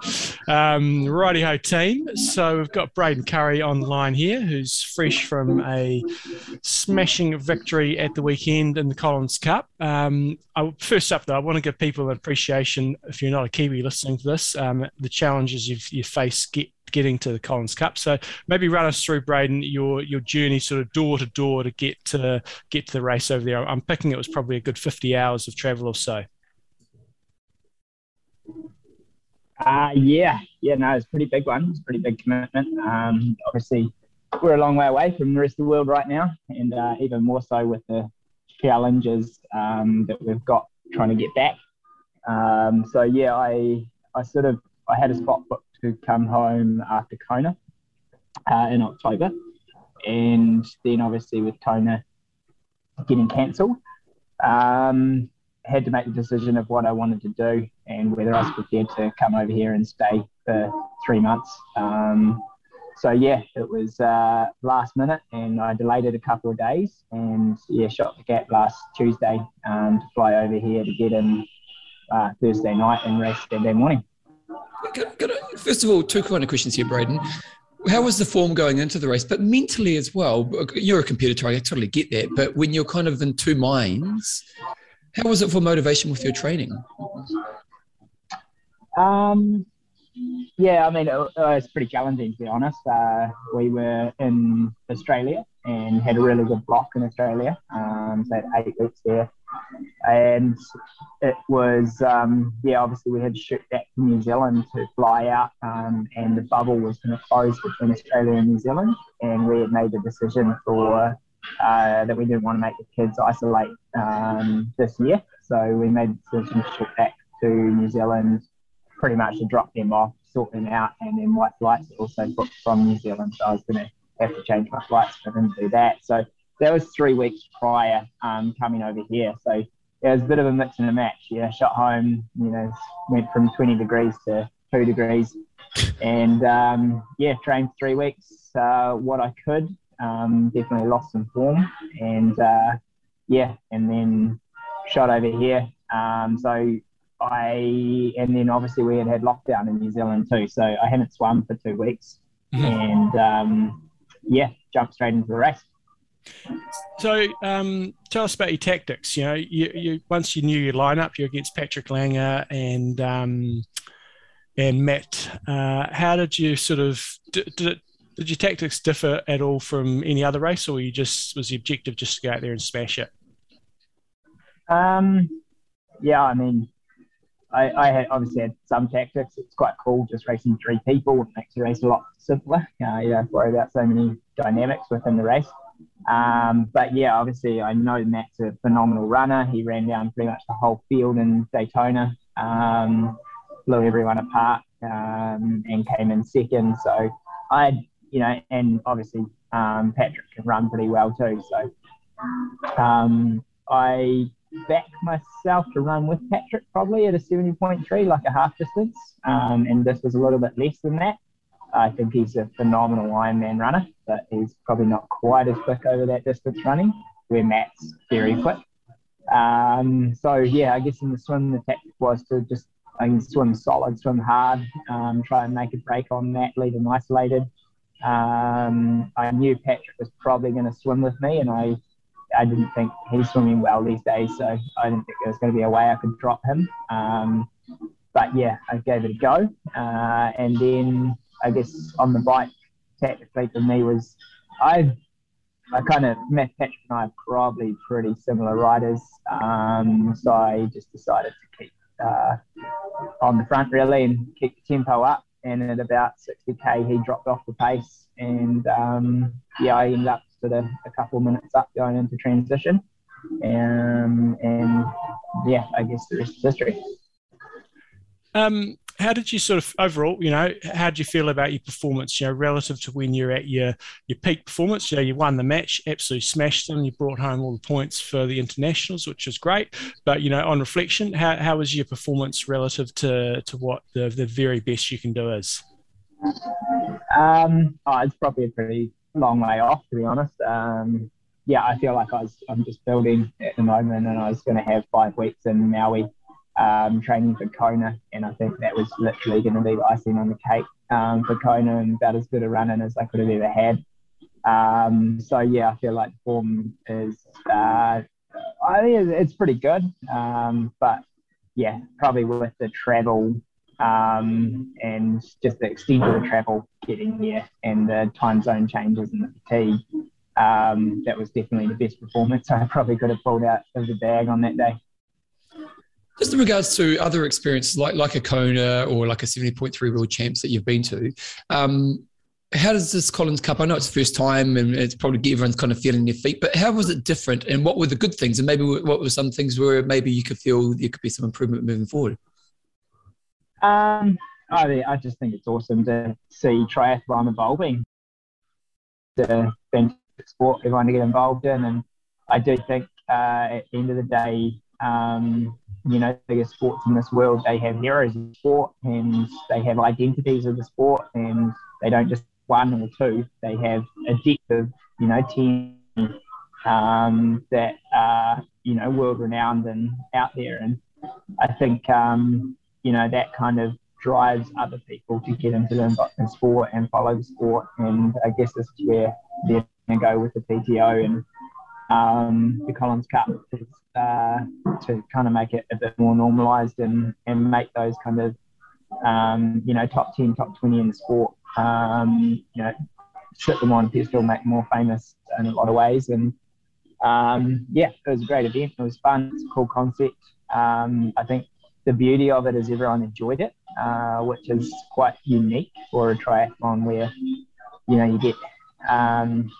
um, righty ho team. So we've got Braden Currie on line here, who's fresh from a smashing victory at the weekend in the Collins Cup. Um, I, first up, though, I want to give people an appreciation. If you're not a Kiwi listening to this, um, the challenges you've you faced get, getting to the Collins Cup. So maybe run us through, Braden, your your journey, sort of door to door to get to get to the race over there. I'm picking it was probably a good 50 hours of travel or so. Uh, yeah, yeah, no, it's a pretty big one. It's a pretty big commitment. Um, obviously, we're a long way away from the rest of the world right now, and uh, even more so with the challenges um, that we've got trying to get back. Um, so yeah, I I sort of I had a spot booked to come home after Kona uh, in October, and then obviously with Kona getting cancelled, um, had to make the decision of what I wanted to do and whether I was prepared to come over here and stay for three months. Um, so yeah, it was uh, last minute, and I delayed it a couple of days, and yeah, shot the gap last Tuesday um, to fly over here to get in uh, Thursday night and race Saturday morning. First of all, two kind of questions here, Braden. How was the form going into the race, but mentally as well? You're a competitor, I totally get that. But when you're kind of in two minds, how was it for motivation with your training? Um, yeah, I mean, it, it was pretty challenging to be honest. Uh, we were in Australia and had a really good block in Australia. Um, so eight weeks there, and it was um, yeah. Obviously, we had to shoot back to New Zealand to fly out, um, and the bubble was going to close between Australia and New Zealand, and we had made the decision for uh, that we didn't want to make the kids isolate um, this year. So we made the decision to ship back to New Zealand pretty much to drop them off, sort them out, and then white flights also booked from New Zealand. So I was going to have to change my flights for them to do that. So that was three weeks prior um, coming over here. So it was a bit of a mix and a match. Yeah, shot home, you know, went from 20 degrees to two degrees. And um, yeah, trained three weeks, uh, what I could. Um, definitely lost some form, and uh, yeah, and then shot over here. Um, so I and then obviously we had had lockdown in New Zealand too, so I hadn't swum for two weeks, mm-hmm. and um, yeah, jumped straight into the race. So, um, tell us about your tactics. You know, you, you once you knew your lineup, you're against Patrick Lange and um, and Matt. Uh, how did you sort of did, did it did your tactics differ at all from any other race, or you just was the objective just to go out there and smash it? Um, yeah, I mean, I, I had obviously had some tactics. It's quite cool just racing three people. It makes the race a lot simpler. Uh, you don't worry about so many dynamics within the race. Um, but yeah, obviously, I know Matt's a phenomenal runner. He ran down pretty much the whole field in Daytona, um, blew everyone apart, um, and came in second. So I you know, and obviously um, Patrick can run pretty well too. So um, I back myself to run with Patrick probably at a 70.3, like a half distance. Um, and this was a little bit less than that. I think he's a phenomenal Ironman runner, but he's probably not quite as quick over that distance running, where Matt's very quick. Um, so, yeah, I guess in the swim, the tactic was to just I can swim solid, swim hard, um, try and make a break on that, leave him isolated. Um, I knew Patrick was probably going to swim with me, and I I didn't think he's swimming well these days, so I didn't think there was going to be a way I could drop him. Um, but yeah, I gave it a go, uh, and then I guess on the bike, tactically for me was I I kind of met Patrick and I are probably pretty similar riders, um, so I just decided to keep uh, on the front really and keep the tempo up and at about 60k he dropped off the pace and um, yeah I ended up sort of a couple minutes up going into transition um, and yeah I guess the rest is history. Um, how did you sort of overall, you know, how did you feel about your performance, you know, relative to when you're at your your peak performance? You know, you won the match, absolutely smashed them, you brought home all the points for the internationals, which was great. But you know, on reflection, how, how was your performance relative to to what the, the very best you can do is? Um, oh, it's probably a pretty long way off, to be honest. Um, yeah, I feel like I was I'm just building at the moment, and I was going to have five weeks in Maui um, training for Kona, and I think that was literally going to be the icing on the cake um, for Kona, and about as good a running as I could have ever had. Um, so yeah, I feel like form is uh, I think it's pretty good, um, but yeah, probably with the travel um, and just the extent of the travel getting here and the time zone changes and the fatigue. Um, that was definitely the best performance (laughs) I probably could have pulled out of the bag on that day. In regards to other experiences like like a Kona or like a 70.3 World Champs that you've been to, um, how does this Collins Cup? I know it's the first time and it's probably everyone's kind of feeling their feet, but how was it different and what were the good things? And maybe what were some things where maybe you could feel there could be some improvement moving forward? Um, I, I just think it's awesome to see triathlon evolving. The sport everyone to get involved in. And I do think uh, at the end of the day, um, you know, biggest sports in this world, they have heroes of sport and they have identities of the sport and they don't just one or two, they have a depth of, you know, team um, that are, you know, world renowned and out there. And I think, um, you know, that kind of drives other people to get into the sport and follow the sport. And I guess this is where they're going to go with the PTO and um, the Collins Cup uh, to kind of make it a bit more normalised and, and make those kind of, um, you know, top 10, top 20 in the sport, um, you know, sit them on pedestal, make them more famous in a lot of ways. And um, yeah, it was a great event. It was fun. It's a cool concept. Um, I think the beauty of it is everyone enjoyed it, uh, which is quite unique for a triathlon where, you know, you get um,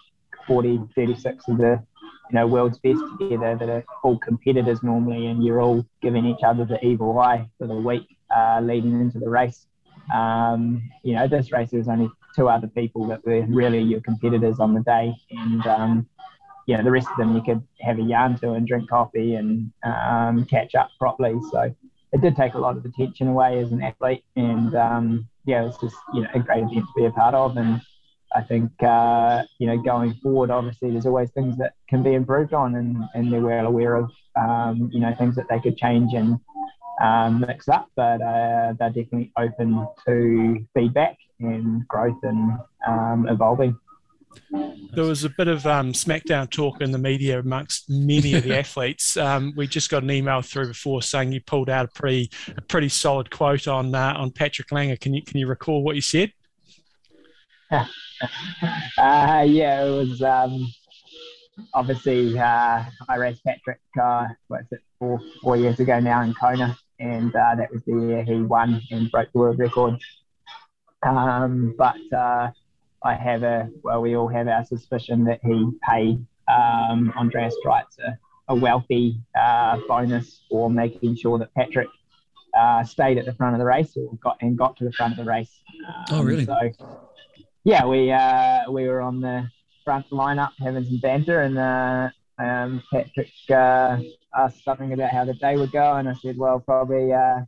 40, 36 of the you know, world's best together that are all competitors normally, and you're all giving each other the evil eye for the week uh, leading into the race. Um, you know, this race there's only two other people that were really your competitors on the day, and um, you know, the rest of them you could have a yarn to and drink coffee and um, catch up properly. So it did take a lot of attention away as an athlete, and um, yeah, it was just you know a great event to be a part of, and I think uh, you know going forward, obviously there's always things that can be improved on, and, and they're well aware of um, you know things that they could change and um, mix up, but uh, they're definitely open to feedback and growth and um, evolving. There was a bit of um, SmackDown talk in the media amongst many of the (laughs) athletes. Um, we just got an email through before saying you pulled out a pretty a pretty solid quote on uh, on Patrick Lange. Can you can you recall what you said? (laughs) uh, yeah, it was um, obviously uh, I raced Patrick. Uh, what's it four four years ago now in Kona, and uh, that was the year he won and broke the world record. Um, but uh, I have a well, we all have our suspicion that he paid um, Andreas Dreitz a, a wealthy uh, bonus for making sure that Patrick uh, stayed at the front of the race or got and got to the front of the race. Um, oh, really? So yeah, we uh, we were on the front lineup having some banter, and uh, um, Patrick uh, asked something about how the day would go, and I said, well, probably uh,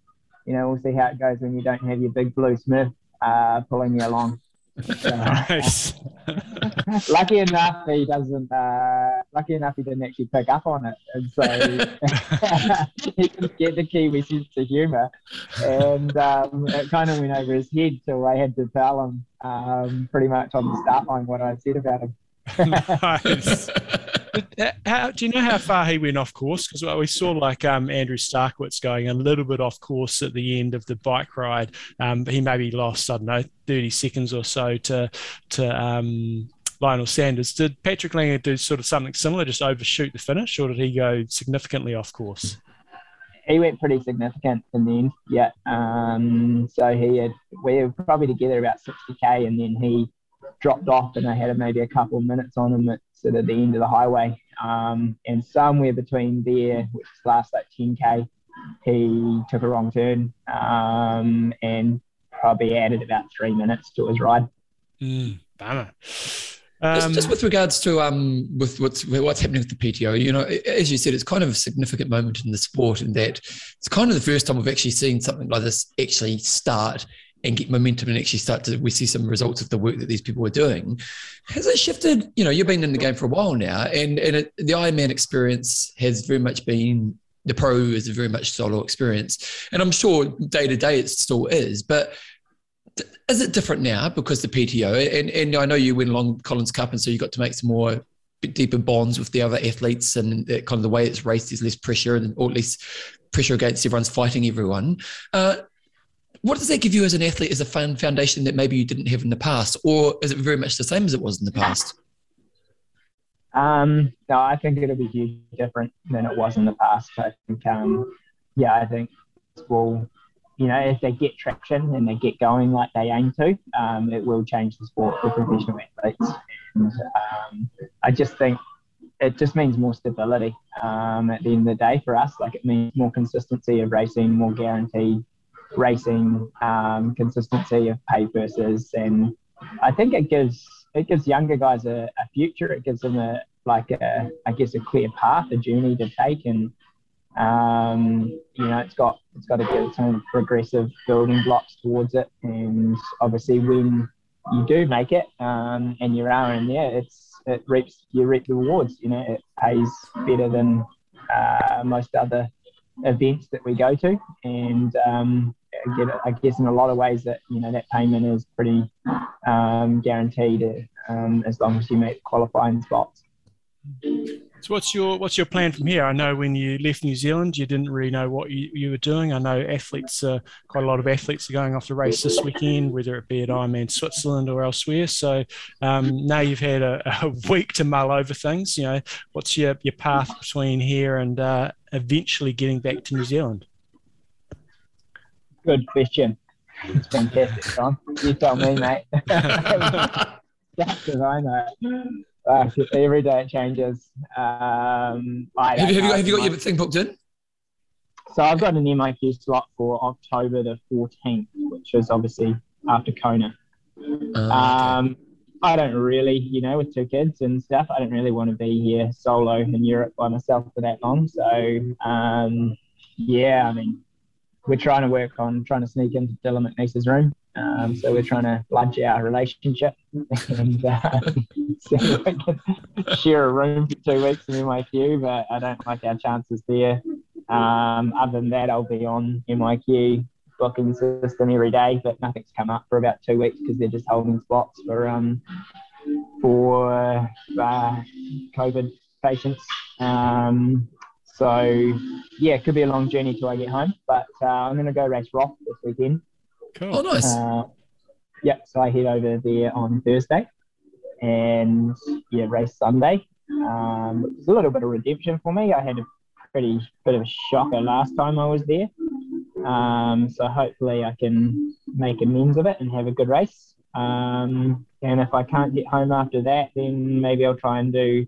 you know we'll see how it goes when you don't have your big blue Smith uh, pulling you along. (laughs) So, nice. (laughs) lucky enough, he doesn't. Lucky enough, he didn't actually pick up on it, and so (laughs) he didn't get the Kiwi sense of humour, and um, it kind of went over his head. So I had to tell him um, pretty much on the start line what I said about him. nice. (laughs) How, do you know how far he went off course? Because we saw like um, Andrew Starykowicz going a little bit off course at the end of the bike ride. Um, he maybe lost I don't know thirty seconds or so to to um, Lionel Sanders. Did Patrick Lange do sort of something similar, just overshoot the finish, or did he go significantly off course? He went pretty significant in the end. Yeah. Um, so he had we were probably together about sixty k, and then he dropped off, and I had maybe a couple of minutes on him at sort of the end of the highway. Um, and somewhere between there, which lasts like 10k, he took a wrong turn um, and probably added about three minutes to his ride. Mm, bummer. Um, just, just, with regards to um, with what's what's happening with the PTO, you know, as you said, it's kind of a significant moment in the sport, in that it's kind of the first time we've actually seen something like this actually start and get momentum and actually start to we see some results of the work that these people are doing. Has it shifted? You know, you've been in the game for a while now, and and it, the Ironman experience has very much been the pro is a very much solo experience, and I'm sure day to day it still is, but is it different now because the PTO and, and I know you went along Collins Cup and so you got to make some more deeper bonds with the other athletes and kind of the way it's raced is less pressure and or at least pressure against everyone's fighting everyone. Uh, what does that give you as an athlete as a foundation that maybe you didn't have in the past or is it very much the same as it was in the past? Um, no, I think it'll be huge different than it was in the past. I think, um, yeah, I think we'll you know, if they get traction and they get going like they aim to, um, it will change the sport for professional athletes. And um, I just think it just means more stability um, at the end of the day for us. Like it means more consistency of racing, more guaranteed racing, um, consistency of pay versus, and I think it gives it gives younger guys a, a future. It gives them a like a I guess a clear path, a journey to take, and um, you know, it's got it's got to get own progressive building blocks towards it, and obviously when you do make it um, and you're out in there, it's it reaps you reap the rewards. You know, it pays better than uh, most other events that we go to, and um, I guess in a lot of ways that you know that payment is pretty um, guaranteed um, as long as you make qualifying spots. So what's your what's your plan from here? I know when you left New Zealand, you didn't really know what you, you were doing. I know athletes, uh, quite a lot of athletes are going off to race this weekend, whether it be at Ironman Switzerland or elsewhere. So um, now you've had a, (laughs) a, week to mull over things. You know, what's your your path between here and uh, eventually getting back to New Zealand? Good question. It's fantastic, John. You tell me, mate. (laughs) (laughs) That's what I know uh, every day it changes. Um, have, you, have, you got, have you got your thing booked in? So I've got an MIQ slot for October the 14th, which is obviously after Kona. Uh, um, I don't really, you know, with two kids and stuff, I don't really want to be here solo in Europe by myself for that long. So, um, yeah, I mean, we're trying to work on trying to sneak into Dylan McNeice's room. Um, so we're trying to lunch our relationship and uh, (laughs) share a room for two weeks in MIQ, but I don't like our chances there. Um, other than that, I'll be on MIQ booking system every day, but nothing's come up for about two weeks because they're just holding spots for um, for uh, COVID patients. Um, so yeah, it could be a long journey till I get home, but uh, I'm going to go race Roth this weekend. Cool. Oh, nice. Uh, yeah, so I head over there on Thursday and yeah, race Sunday. Um, it's a little bit of redemption for me. I had a pretty bit of a shocker last time I was there. Um, so hopefully I can make amends of it and have a good race. Um, and if I can't get home after that, then maybe I'll try and do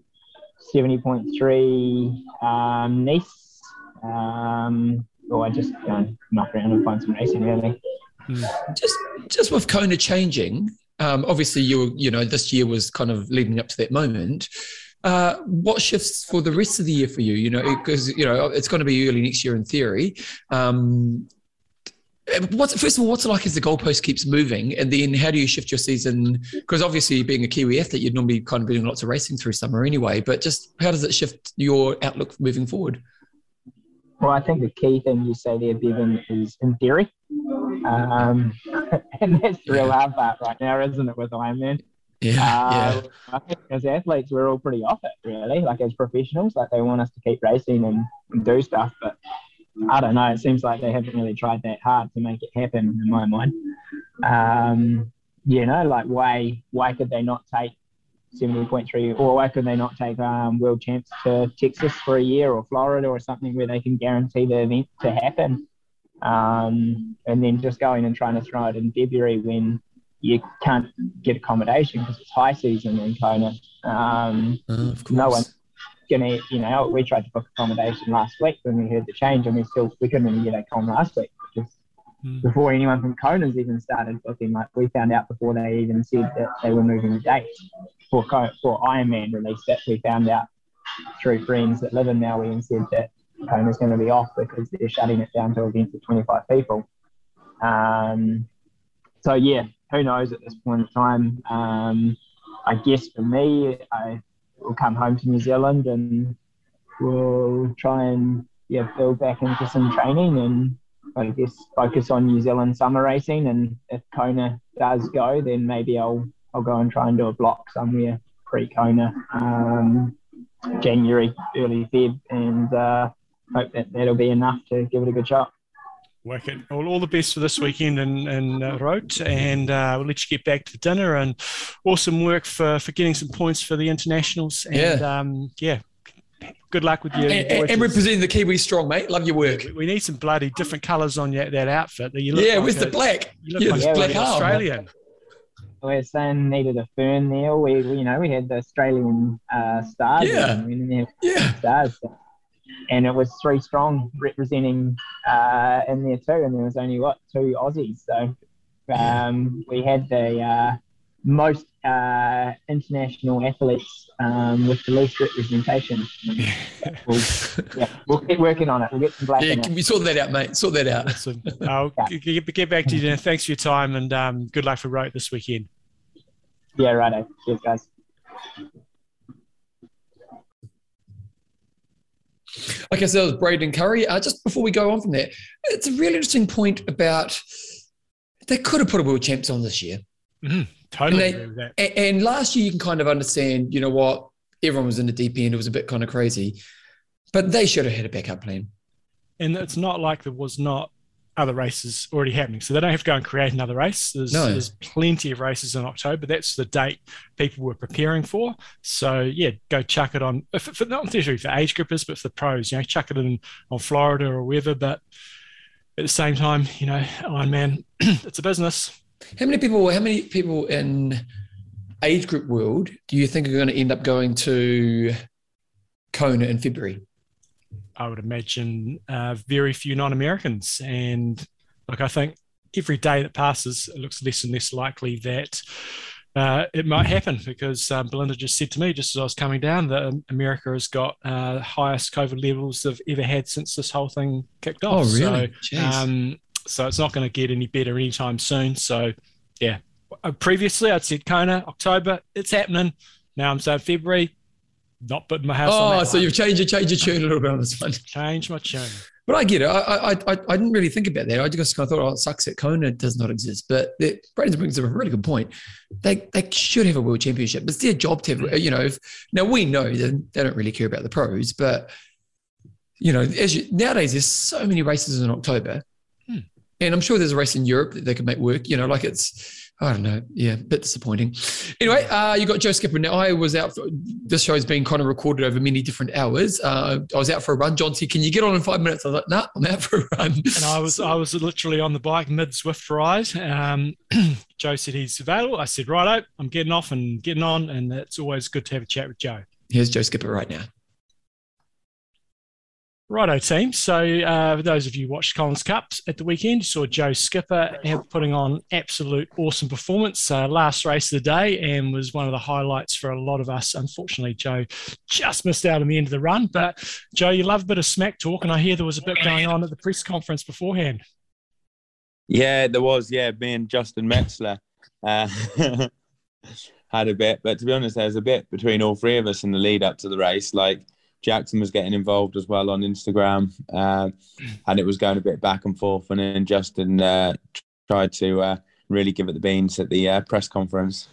70.3 um, Nice. Um, or I just go and knock around and find some racing really. Just just with Kona changing, um, obviously you were, you know this year was kind of leading up to that moment. Uh, what shifts for the rest of the year for you? You know, because you know it's going to be early next year in theory. Um, what's first of all, what's it like as the goalpost keeps moving, and then how do you shift your season? Because obviously, being a Kiwi athlete, you'd normally kind of be doing lots of racing through summer anyway. But just how does it shift your outlook moving forward? Well, I think the key thing you say there, Bevan, is in theory. Um, (laughs) and that's the real hard part right now, isn't it, with Ironman? Yeah, uh, yeah. As athletes, we're all pretty off it, really. Like as professionals, like they want us to keep racing and, and do stuff, but I don't know. It seems like they haven't really tried that hard to make it happen, in my mind. Um, you know, like why why could they not take 70.3 or why could they not take um, world champs to Texas for a year or Florida or something where they can guarantee the event to happen? Um, and then just going and trying to throw it in February when you can't get accommodation because it's high season in Kona. Um, uh, no one, gonna, you know, we tried to book accommodation last week when we heard the change, and we still we couldn't even get a com last week, because mm. before anyone from Kona's even started booking. Like we found out before they even said that they were moving the date for for Ironman release. That we found out through friends that live in Maui and said that Kona's going to be off because they're shutting it down to events of 25 people. Um, so yeah, who knows at this point in time? Um, I guess for me, I will come home to New Zealand and we'll try and yeah build back into some training and I guess focus on New Zealand summer racing. And if Kona does go, then maybe I'll I'll go and try and do a block somewhere pre Kona, um, January, early Feb, and uh, hope that that'll be enough to give it a good shot. Wicked. All, all the best for this weekend in, in uh, Roth, and uh, we'll let you get back to dinner. And awesome work for, for getting some points for the internationals. And yeah, um, yeah good luck with you. And, and, representing the Kiwi strong, mate. Love your work. We need some bloody different colours on your, that outfit. You look yeah, like where's a, the black? You look yeah, like yeah, black Australian. We're saying needed a fern there. We, you know, we had the Australian uh, stars. Yeah. yeah. Stars. And it was three strong representing uh, in there too. And there was only, what, two Aussies. So um, we had the uh, most uh, international athletes um, with the least representation. (laughs) we'll, yeah, we'll keep working on it. We'll get some black. Yeah, can we sort that out, mate? Sort that out. Awesome. (laughs) I'll yeah. get, get back to you. Then. Thanks for your time and um, good luck for Roth this weekend. Yeah, righto. Cheers, guys. Okay, so that was Braden Currie. Uh, just before we go on from there, it's a really interesting point about they could have put a world champs on this year. Mm-hmm. Totally and, they, and last year, you can kind of understand, you know what, everyone was in the deep end. It was a bit kind of crazy, but they should have had a backup plan. And it's not like there was not other races already happening. So they don't have to go and create another race. There's, no. there's plenty of races in October. That's the date people were preparing for. So yeah, go chuck it on, for, not necessarily for age groupers, but for the pros, you know, chuck it in on Florida or wherever. But at the same time, you know, Ironman, (clears throat) it's a business. How many people? How many people in age group world do you think are going to end up going to Kona in February? I would imagine uh, very few non-Americans, and like I think every day that passes, it looks less and less likely that uh, it might happen because um, Belinda just said to me, just as I was coming down, that um, America has got uh, highest COVID levels they've ever had since this whole thing kicked off. Oh, really? So, um, so it's not going to get any better anytime soon. So, yeah. Uh, previously, I'd said Kona, October, it's happening. Now I'm saying February, not putting my house oh, on. So you've changed your change your tune a little bit on this one. Change my tune. But I get it. I, I, I, I didn't really think about that. I just kind of thought, oh, it sucks that Kona does not exist. But Braden brings up a really good point. They they should have a world championship. It's their job to have, mm. you know, if, now we know that they don't really care about the pros, but, you know, as you, nowadays there's so many races in October and I'm sure there's a race in Europe that they could make work. You know, like it's I don't know, yeah, a bit disappointing. Anyway, uh, you got Joe Skipper. Now I was out. For, this show's been kind of recorded over many different hours. Uh, I was out for a run. John said, "Can you get on in five minutes?" I was like, "No, nah, I'm out for a run." And I was I was literally on the bike mid Zwift ride. Um, (clears throat) Joe said he's available. I said, "Righto, I'm getting off and getting on." And it's always good to have a chat with Joe. Here's Joe Skipper right now. Righto, team. So, uh, for those of you who watched Collins Cups at the weekend, you saw Joe Skipper putting on absolute awesome performance. Uh, last race of the day and was one of the highlights for a lot of us. Unfortunately, Joe just missed out on the end of the run. But, Joe, you love a bit of smack talk, and I hear there was a bit going on at the press conference beforehand. Yeah, there was. Yeah, me and Justin Metzler uh, (laughs) had a bit. But to be honest, there was a bit between all three of us in the lead up to the race. Like, Jackson was getting involved as well on Instagram, uh, and it was going a bit back and forth. And then Justin uh, tried to uh, really give it the beans at the uh, press conference.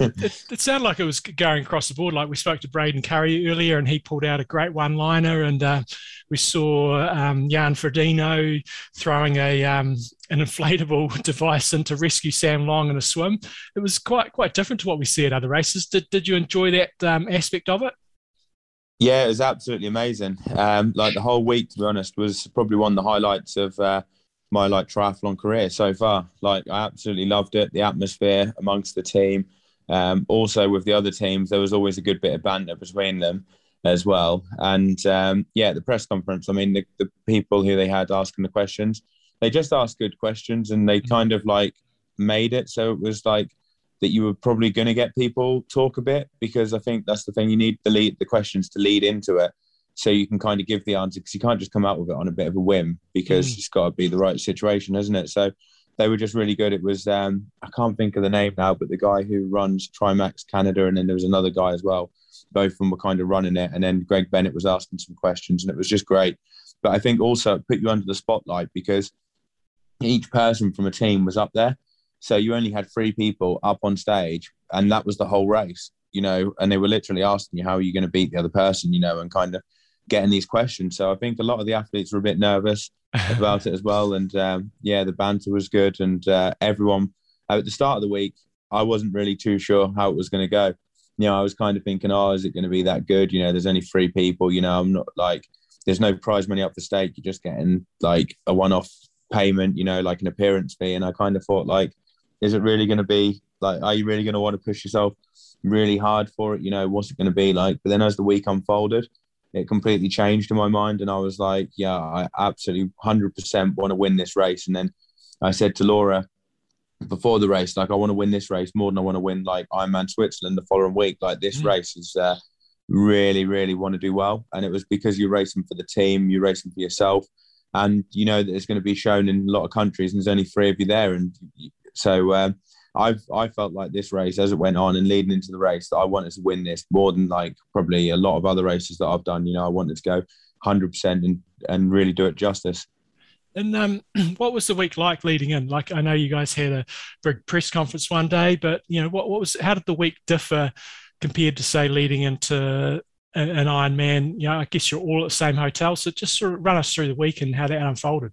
it, it, sounded like it was going across the board. Like we spoke to Braden Currie earlier, and he pulled out a great one-liner, and uh, we saw um, Jan Frodeno throwing a um, an inflatable (laughs) device in to rescue Sam Long in a swim. It was quite quite different to what we see at other races. Did did you enjoy that um, aspect of it? Yeah, it was absolutely amazing. Um, like the whole week, to be honest, was probably one of the highlights of uh, my like triathlon career so far. Like I absolutely loved it. The atmosphere amongst the team, um, also with the other teams, there was always a good bit of banter between them. as well. And um, yeah, the press conference. I mean, the, the people who they had asking the questions, they just asked good questions, and they mm-hmm. kind of like made it so it was like that you were probably going to get people talk a bit because I think that's the thing you need the lead the questions to lead into it so you can kind of give the answer because you can't just come out with it on a bit of a whim because mm. it's got to be the right situation, isn't it? So they were just really good. It was um, I can't think of the name now, but the guy who runs Trimax Canada, and then there was another guy as well. Both of them were kind of running it, and then Greg Bennett was asking some questions, and it was just great. But I think also it put you under the spotlight because each person from a team was up there, so you only had three people up on stage, and that was the whole race, you know. And they were literally asking you how are you going to beat the other person, you know, and kind of getting these questions. So I think a lot of the athletes were a bit nervous (laughs) about it as well. And um, yeah, the banter was good, and uh, everyone at the start of the week, I wasn't really too sure how it was going to go. You know, I was kind of thinking, oh, is it going to be that good? You know, there's only three people. You know, I'm not like there's no prize money up for stake. You're just getting like a one-off payment. You know, like an appearance fee. And I kind of thought, like, is it really going to be like? Are you really going to want to push yourself really hard for it? You know, what's it going to be like? But then as the week unfolded, it completely changed in my mind. And I was like, yeah, I absolutely 100% want to win this race. And then I said to Laura before the race, like, I want to win this race more than I want to win like Ironman Switzerland the following week. Like, this mm. race is uh, really, really want to do well. And it was because you're racing for the team, you're racing for yourself. And you know that it's going to be shown in a lot of countries, and there's only three of you there. And so, um, I've I felt like this race as it went on and leading into the race that I wanted to win this more than like probably a lot of other races that I've done. You know, I wanted to go 100% and and really do it justice. And um, (clears throat) what was the week like leading in? Like, I know you guys had a big press conference one day, but you know, what, what was how did the week differ compared to say leading into an Ironman? You know, I guess you're all at the same hotel, so just sort of run us through the week and how that unfolded.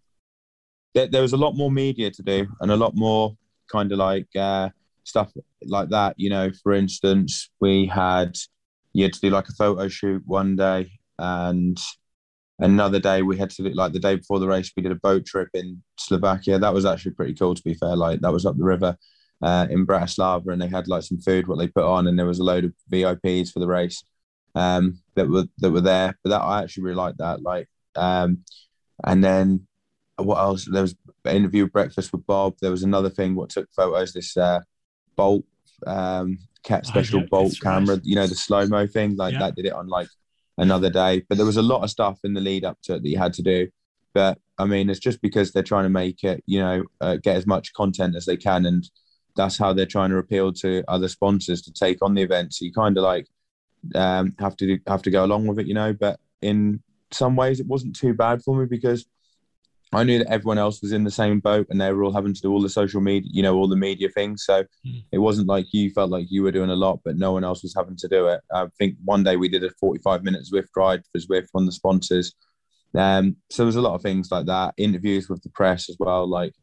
There, there was a lot more media to do and a lot more kind of like uh, stuff like that. You know, for instance, we had you had to do like a photo shoot one day, and another day we had to do like the day before the race we did a boat trip in Slovakia. That was actually pretty cool to be fair. Like that was up the river uh, in Bratislava, and they had like some food what they put on, and there was a load of VIPs for the race um, that were that were there. But that I actually really liked that. Like, um, and then what else? There was interview breakfast with Bob. There was another thing. What took photos? This uh, Bolt um, cat oh, special oh, yeah, Bolt camera. Right. You know the slow mo thing. Like yeah. that did it on like another day. But there was a lot of stuff in the lead up to it that you had to do. But I mean, it's just because they're trying to make it. You know, uh, get as much content as they can, and that's how they're trying to appeal to other sponsors to take on the event. So you kind of like um, have to do, have to go along with it. You know, but in some ways it wasn't too bad for me because I knew that everyone else was in the same boat and they were all having to do all the social media, you know, all the media things. So mm. it wasn't like you felt like you were doing a lot, but no one else was having to do it. I think one day we did a 45 minute Zwift ride for Zwift, one of the sponsors. Um, so there was a lot of things like that, interviews with the press as well, like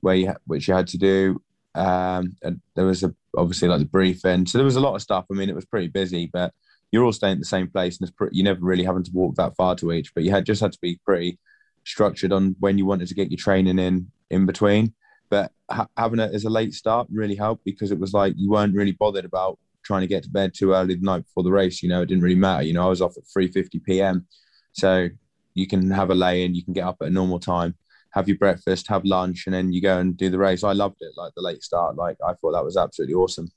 where you, which you had to do. Um, and there was a, obviously like the briefing. So there was a lot of stuff. I mean, it was pretty busy, but you're all staying at the same place and it's pretty, you never really having to walk that far to each, but you had just had to be pretty structured on when you wanted to get your training in in between. But ha- having it as a late start really helped because it was like you weren't really bothered about trying to get to bed too early the night before the race. You know, it didn't really matter. You know, I was off at 3:50 p.m. So you can have a lay in, you can get up at a normal time, have your breakfast, have lunch, and then you go and do the race. I loved it, like the late start. Like I thought that was absolutely awesome.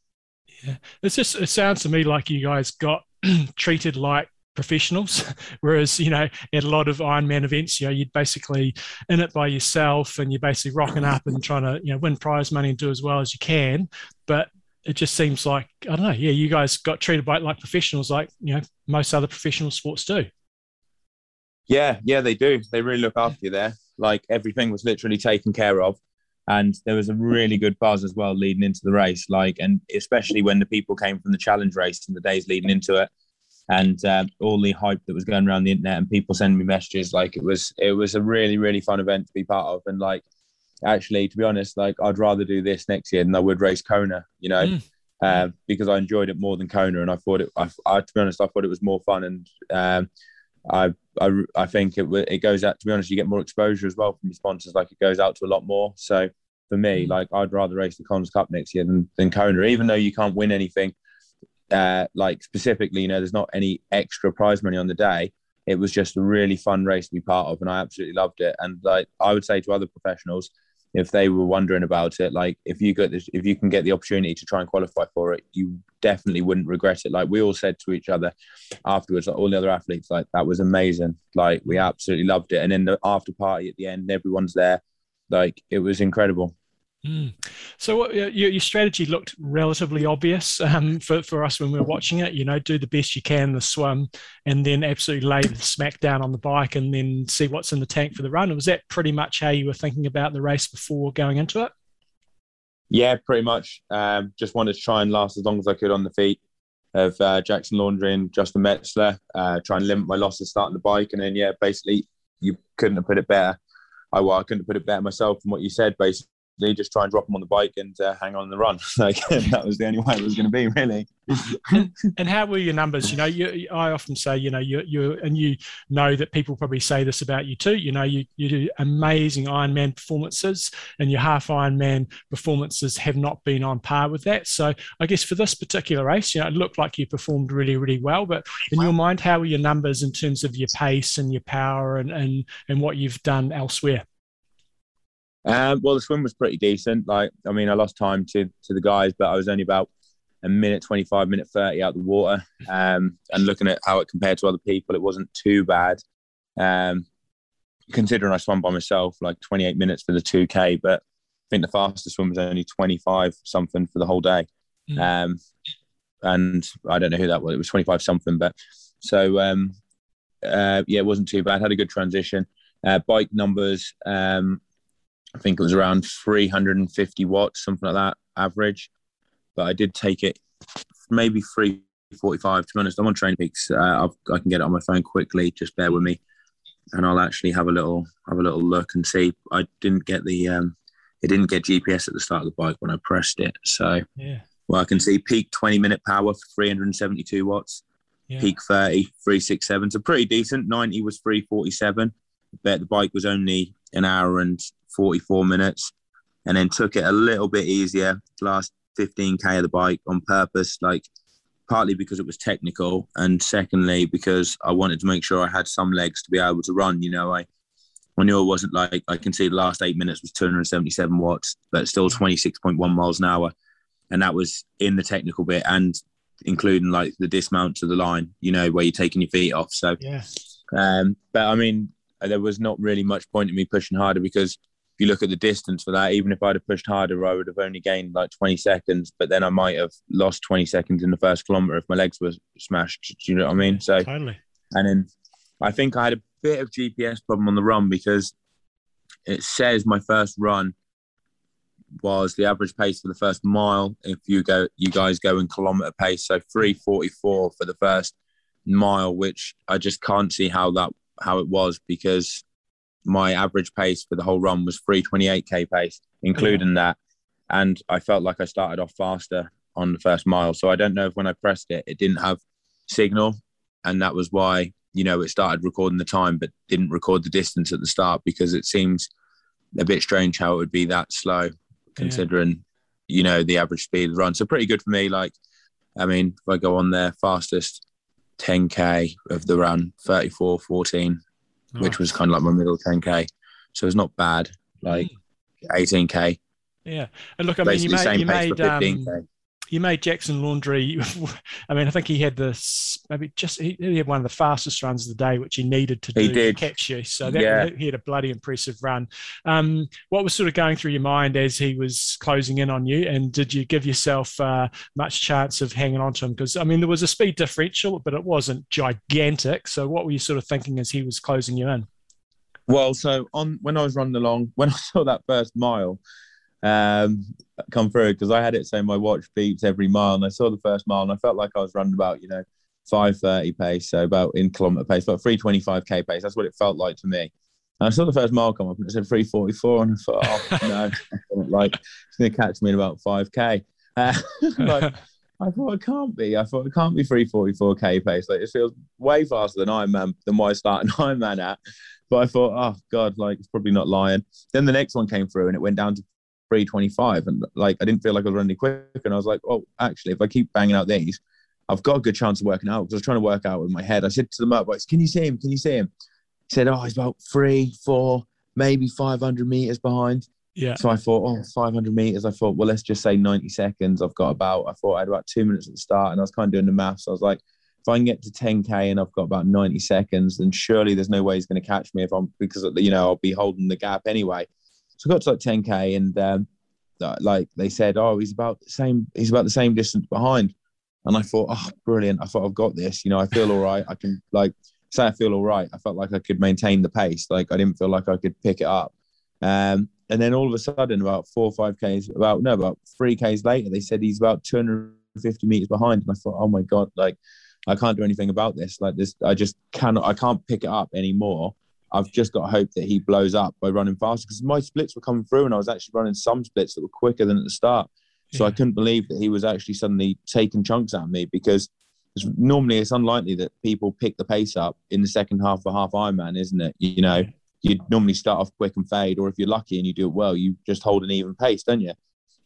Yeah, it's just it sounds to me like you guys got (clears throat) treated like professionals. (laughs) Whereas, you know, at a lot of Ironman events, you know, you're basically in it by yourself and you're basically rocking up and trying to, you know, win prize money and do as well as you can. But it just seems like, I don't know, yeah, you guys got treated by like professionals like, you know, most other professional sports do. Yeah, yeah, they do. They really look after you there. Like everything was literally taken care of. And there was a really good buzz as well leading into the race. Like, and especially when the people came from the challenge race and the days leading into it and uh, all the hype that was going around the internet and people sending me messages like it was it was a really really fun event to be part of. And like actually to be honest like i'd rather do this next year than i would race kona you know mm. uh, because i enjoyed it more than kona. And i thought it I, I, to be honest i thought it was more fun. And um, I, I i think it it goes out to be honest you get more exposure as well from your sponsors. Like it goes out to a lot more. So for me mm. like i'd rather race the Collins Cup next year than, than kona even though you can't win anything uh, like specifically, you know, there's not any extra prize money on the day. It was just a really fun race to be part of, and I absolutely loved it. And like I would say to other professionals, if they were wondering about it, like if you get this, if you can get the opportunity to try and qualify for it, you definitely wouldn't regret it. Like we all said to each other afterwards, like all the other athletes, like that was amazing. Like we absolutely loved it. And then the after party at the end, everyone's there. Like it was incredible. Mm. So what, your, your, strategy looked relatively obvious um, for, for us when we were watching it. You know, do the best you can the swim, and then absolutely lay the smack down on the bike, and then see what's in the tank for the run. Was that pretty much how you were thinking about the race before going into it? Yeah, pretty much. Um, just wanted to try and last as long as I could on the feet of uh, Jackson Laundry and Justin Metzler. Uh, try and limit my losses starting the bike, and then yeah, basically you couldn't have put it better. I, well, I couldn't have put it better myself from what you said. Basically, just try and drop them on the bike and uh, hang on the run. (laughs) like (laughs) that was the only way it was going to be, really. and, and, how were your numbers? You know, you, I often say, you know, you you and you know that people probably say this about you too. You know, you you do amazing Ironman performances, and your half Ironman performances have not been on par with that. So I guess for this particular race, you know, it looked like you performed really really well. But in your mind, how were your numbers in terms of your pace and your power and and and what you've done elsewhere? Um, well, the swim was pretty decent. Like, I mean, I lost time to to the guys, but I was only about a minute 25, minute 30 out the water. Um, and looking at how it compared to other people, it wasn't too bad. Um, considering I swam by myself, like 28 minutes for the 2K, but I think the fastest swim was only 25 something for the whole day. Mm. Um, and I don't know who that was. It was 25 something, but so um, uh, yeah, it wasn't too bad. Had a good transition. Uh, bike numbers, um, I think it was around 350 watts, something like that, average. But I did take it maybe 345. To be honest, I'm on TrainingPeaks. Uh, i can get it on my phone quickly. Just bear with me, and I'll actually have a little have a little look and see. I didn't get the um, it didn't get GPS at the start of the bike when I pressed it. So yeah. Well, I can see peak 20 minute power for 372 watts. Yeah. Peak 30, 367. So pretty decent. 90 was 347. Bet the bike was only an hour and 44 minutes and then took it a little bit easier last 15k of the bike on purpose like partly because it was technical and secondly because i wanted to make sure i had some legs to be able to run you know i I knew it wasn't like I can see the last eight minutes was 277 watts, but still 26.1 miles an hour. And that was in the technical bit and including like the dismount to the line, you know, where you're taking your feet off. So, yeah. Um, but I mean, there was not really much point in me pushing harder because if you look at the distance for that, even if I'd have pushed harder, I would have only gained like 20 seconds, but then I might have lost 20 seconds in the first kilometer if my legs were smashed. Do you know what I mean? So, totally. And then I think I had a bit of GPS problem on the run because it says my first run was the average pace for the first mile. If you go, you guys go in kilometer pace, so 344 for the first mile, which I just can't see how that how it was because my average pace for the whole run was 328k pace, including yeah. that. And I felt like I started off faster on the first mile. So I don't know if when I pressed it, it didn't have signal. And that was why, you know, it started recording the time, but didn't record the distance at the start because it seems a bit strange how it would be that slow considering, yeah. you know, the average speed of the run. So pretty good for me. Like, I mean, if I go on there, fastest 10k of the run, 34 14 which was kind of like my middle 10k. So it's not bad. Like 18k. Yeah, and look, I mean, you made, you made um, you made Jackson Laundry. (laughs) I mean, I think he had this maybe just he, he, had one of the fastest runs of the day, which he needed to do did. to catch you. So that, yeah. he had a bloody impressive run. Um, what was sort of going through your mind as he was closing in on you, and did you give yourself uh, much chance of hanging on to him? Because I mean, there was a speed differential, but it wasn't gigantic. So what were you sort of thinking as he was closing you in? Well, so on when I was running along, (laughs) when I saw that first mile, um, come through because I had it say my watch beeps every mile, and I saw the first mile, and I felt like I was running about you know 530 pace, so about in kilometer pace, about 325k pace. That's what it felt like to me. And I saw the first mile come up, and it said 344, and I thought, oh no, (laughs) like it's going to catch me in about 5k. Uh, (laughs) like, (laughs) I thought it can't be. I thought it can't be 344k pace. Like it feels way faster than Ironman than what I started Ironman at. But I thought, oh god, like it's probably not lying. Then the next one came through and it went down to 325 and like I didn't feel like I was running quick and I was like oh actually if I keep banging out these I've got a good chance of working out because I was trying to work out with my head. I said to the motorbikes, "Can you see him? Can you see him?" He said, "Oh, he's about three, four, maybe 500 meters behind." Yeah. So I thought, oh, 500 meters. I thought, well, let's just say 90 seconds. I've got about, I thought I had about two minutes at the start, and I was kind of doing the maths. I was like, if I can get to 10k and I've got about 90 seconds, then surely there's no way he's going to catch me if I'm because you know I'll be holding the gap anyway. So I got to like 10k, and um, like they said, oh, he's about the same. He's about the same distance behind. And I thought, oh, brilliant. I thought I've got this. You know, I feel all right. I can like say I feel all right. I felt like I could maintain the pace. Like I didn't feel like I could pick it up. Um, and then all of a sudden, about four or five Ks, about no, about three Ks later, they said he's about 250 meters behind. And I thought, oh my God, like I can't do anything about this. Like this, I just cannot, I can't pick it up anymore. I've just got to hope that he blows up by running faster because my splits were coming through and I was actually running some splits that were quicker than at the start. So yeah. I couldn't believe that he was actually suddenly taking chunks at me because it's, normally it's unlikely that people pick the pace up in the second half of a half Ironman, isn't it? You know, you normally start off quick and fade, or if you're lucky and you do it well, you just hold an even pace, don't you?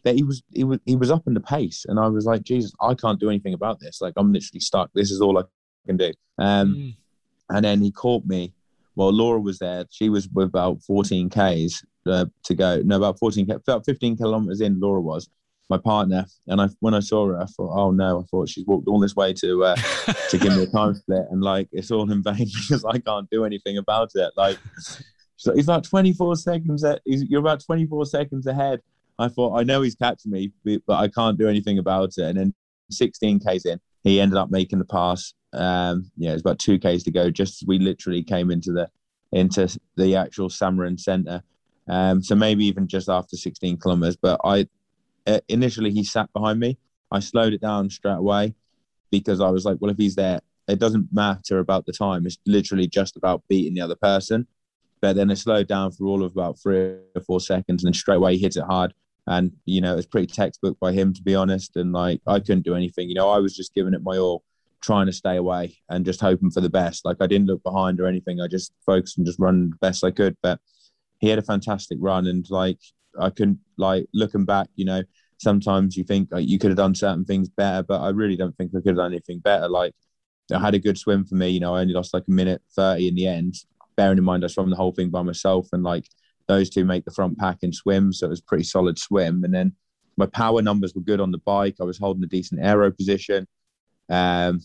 But he was he was he was up in the pace, and I was like, Jesus, I can't do anything about this. Like I'm literally stuck. This is all I can do. Um, mm. And then he caught me. Well, Laura was there. She was with about 14 k's uh, to go. No, about 14, about 15 kilometers in. Laura was, my partner. And I, when I saw her, I thought, oh no, I thought she's walked all this way to uh, (laughs) to give me a time split, and like it's all in vain (laughs) because I can't do anything about it. Like, so he's about 24 seconds. At, you're about 24 seconds ahead. I thought, I know he's catching me, but I can't do anything about it. And then 16 k's in, he ended up making the pass. Um, yeah, it's about two k's to go. Just we literally came into the into the actual Samorin Centre. Um, so maybe even just after 16 kilometers. But I uh, initially he sat behind me. I slowed it down straight away because I was like, well, if he's there, it doesn't matter about the time. It's literally just about beating the other person. But then it slowed down for all of about three or four seconds, and then straight away he hits it hard. And you know, it was pretty textbook by him to be honest. And like, I couldn't do anything. You know, I was just giving it my all, trying to stay away and just hoping for the best. Like I didn't look behind or anything. I just focused and just run the best I could. But he had a fantastic run, and like I couldn't like looking back, you know, sometimes you think like, you could have done certain things better, but I really don't think I could have done anything better. Like I had a good swim for me, you know, I only lost like a minute 30 in the end, bearing in mind I swam the whole thing by myself and like those two make the front pack and swim. So it was pretty solid swim. And then my power numbers were good on the bike. I was holding a decent aero position. Um,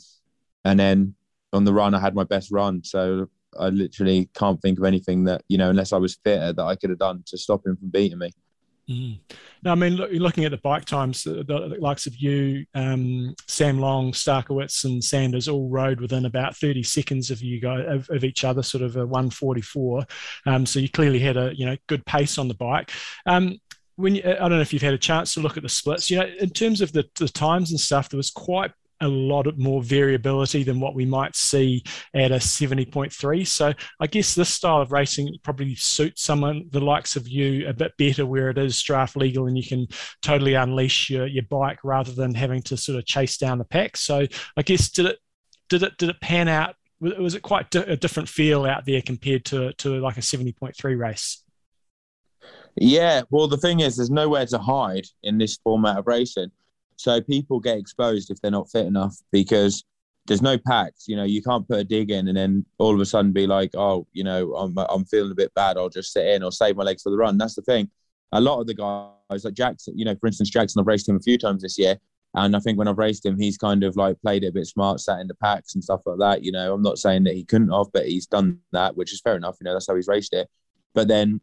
and then on the run, I had my best run. So I literally can't think of anything that, you know, unless I was fitter, that I could have done to stop him from beating me. Mm. No, I mean, look, looking at the bike times, the, the likes of you, um, Sam Long, Starykowicz, and Sanders all rode within about 30 seconds of you guys of, of each other, sort of a 144. Um, so you clearly had a you know good pace on the bike. Um, when you, I don't know if you've had a chance to look at the splits, you know, in terms of the, the times and stuff, there was quite a lot more variability than what we might see at a 70.3. So I guess this style of racing probably suits someone the likes of you a bit better where it is draft legal and you can totally unleash your, your bike rather than having to sort of chase down the pack. So I guess did it did it did it pan out? Was it quite a different feel out there compared to to like a 70.3 race? Yeah, well, the thing is, there's nowhere to hide in this format of racing. So people get exposed if they're not fit enough because there's no packs. You know, you can't put a dig in and then all of a sudden be like, oh, you know, I'm I'm feeling a bit bad. I'll just sit in or save my legs for the run. That's the thing. A lot of the guys like Jackson, you know, for instance, Jackson, I've raced him a few times this year. And I think when I've raced him, he's kind of like played it a bit smart, sat in the packs and stuff like that. You know, I'm not saying that he couldn't have, but he's done that, which is fair enough. You know, that's how he's raced it. But then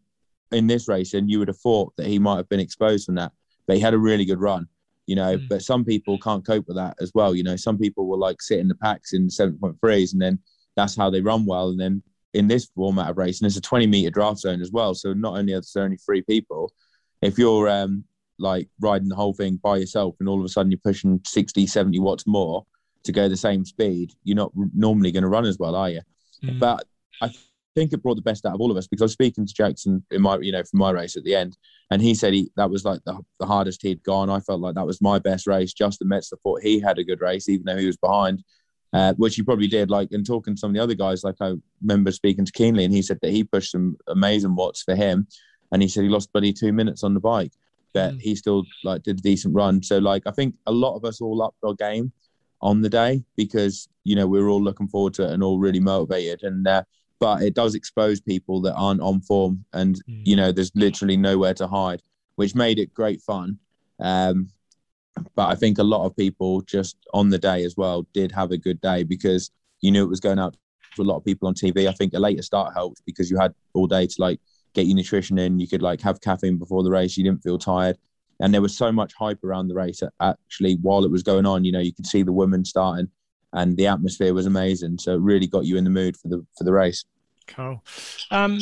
in this race, and you would have thought that he might have been exposed from that. But he had a really good run you know. Mm. But some people can't cope with that as well. You know, some people will like sit in the packs in seven point threes, and then that's how they run well. And then in this format of racing, it's a 20 meter draft zone as well. So not only are there only three people, if you're um, like riding the whole thing by yourself and all of a sudden you're pushing 60, 70 watts more to go the same speed, you're not normally going to run as well, are you? Mm. But I think it brought the best out of all of us because I was speaking to Jackson in my, you know, from my race at the end, and he said he that was like the, the hardest he'd gone. I felt like that was my best race. Justin Metzler thought he had a good race, even though he was behind, uh, which he probably did. Like, and talking to some of the other guys, like I remember speaking to Kienle, and he said that he pushed some amazing watts for him, and he said he lost bloody two minutes on the bike, but mm. he still like did a decent run. So like I think a lot of us all upped our game. on the day because you know we are all looking forward to it and all really motivated and uh, but it does expose people that aren't on form and mm. you know there's literally nowhere to hide which made it great fun. Um, but i think a lot of people just on the day as well did have a good day because you knew it was going out to a lot of people on tv i think a later start helped because you had all day to like get your nutrition in. You could like have caffeine before the race. You didn't feel tired. And there was so much hype around the race actually while it was going on you know you could see the women starting and the atmosphere was amazing. So it really got you in the mood for the for the race cool um,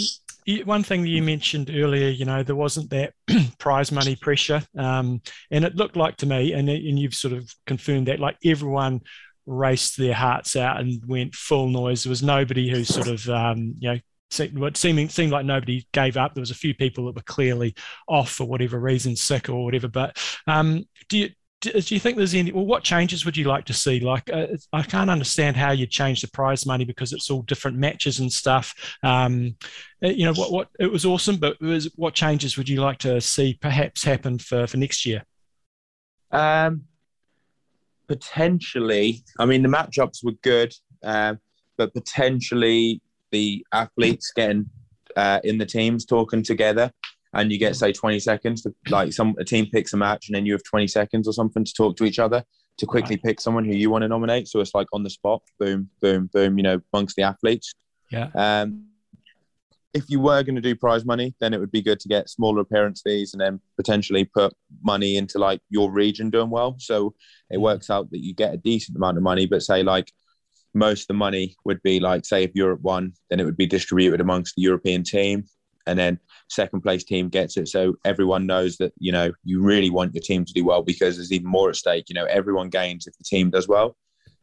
one thing you mentioned earlier you know there wasn't that (clears throat) prize money pressure um, and it looked like to me and, and you've sort of confirmed that like everyone raced their hearts out and went full noise there was nobody who sort of um, you know what seemed seemed like nobody gave up. There was a few people that were clearly off for whatever reason, sick or whatever. But um, do you do you think there's any? Well, what changes would you like to see? Like, uh, I can't understand how you change the prize money because it's all different matches and stuff. Um, uh, you know, what what it was awesome, but was, what changes would you like to see perhaps happen for for next year? Um, potentially, I mean, the matchups were good, uh, but potentially the athletes getting uh, in the teams talking together and you get say 20 seconds to like some a team picks a match and then you have 20 seconds or something to talk to each other to quickly pick someone who you want to nominate. So it's like on the spot boom boom boom you know amongst the athletes. Yeah. Um if you were going to do prize money then it would be good to get smaller appearance fees and then potentially put money into like your region doing well. So it mm. works out that you get a decent amount of money but say like most of the money would be like, say, if Europe won, then it would be distributed amongst the European team, and then second place team gets it. So everyone knows that you know you really want your team to do well because there's even more at stake. You know, everyone gains if the team does well,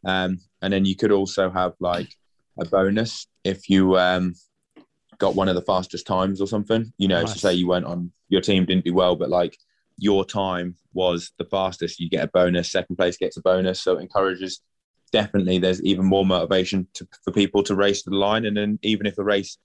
um, and then you could also have like a bonus if you um, got one of the fastest times or something. You know, nice. so say you went on your team didn't do well, but like your time was the fastest, you get a bonus. Second place gets a bonus, so it encourages definitely there's even more motivation to, for people to race to the line. And then even if the race,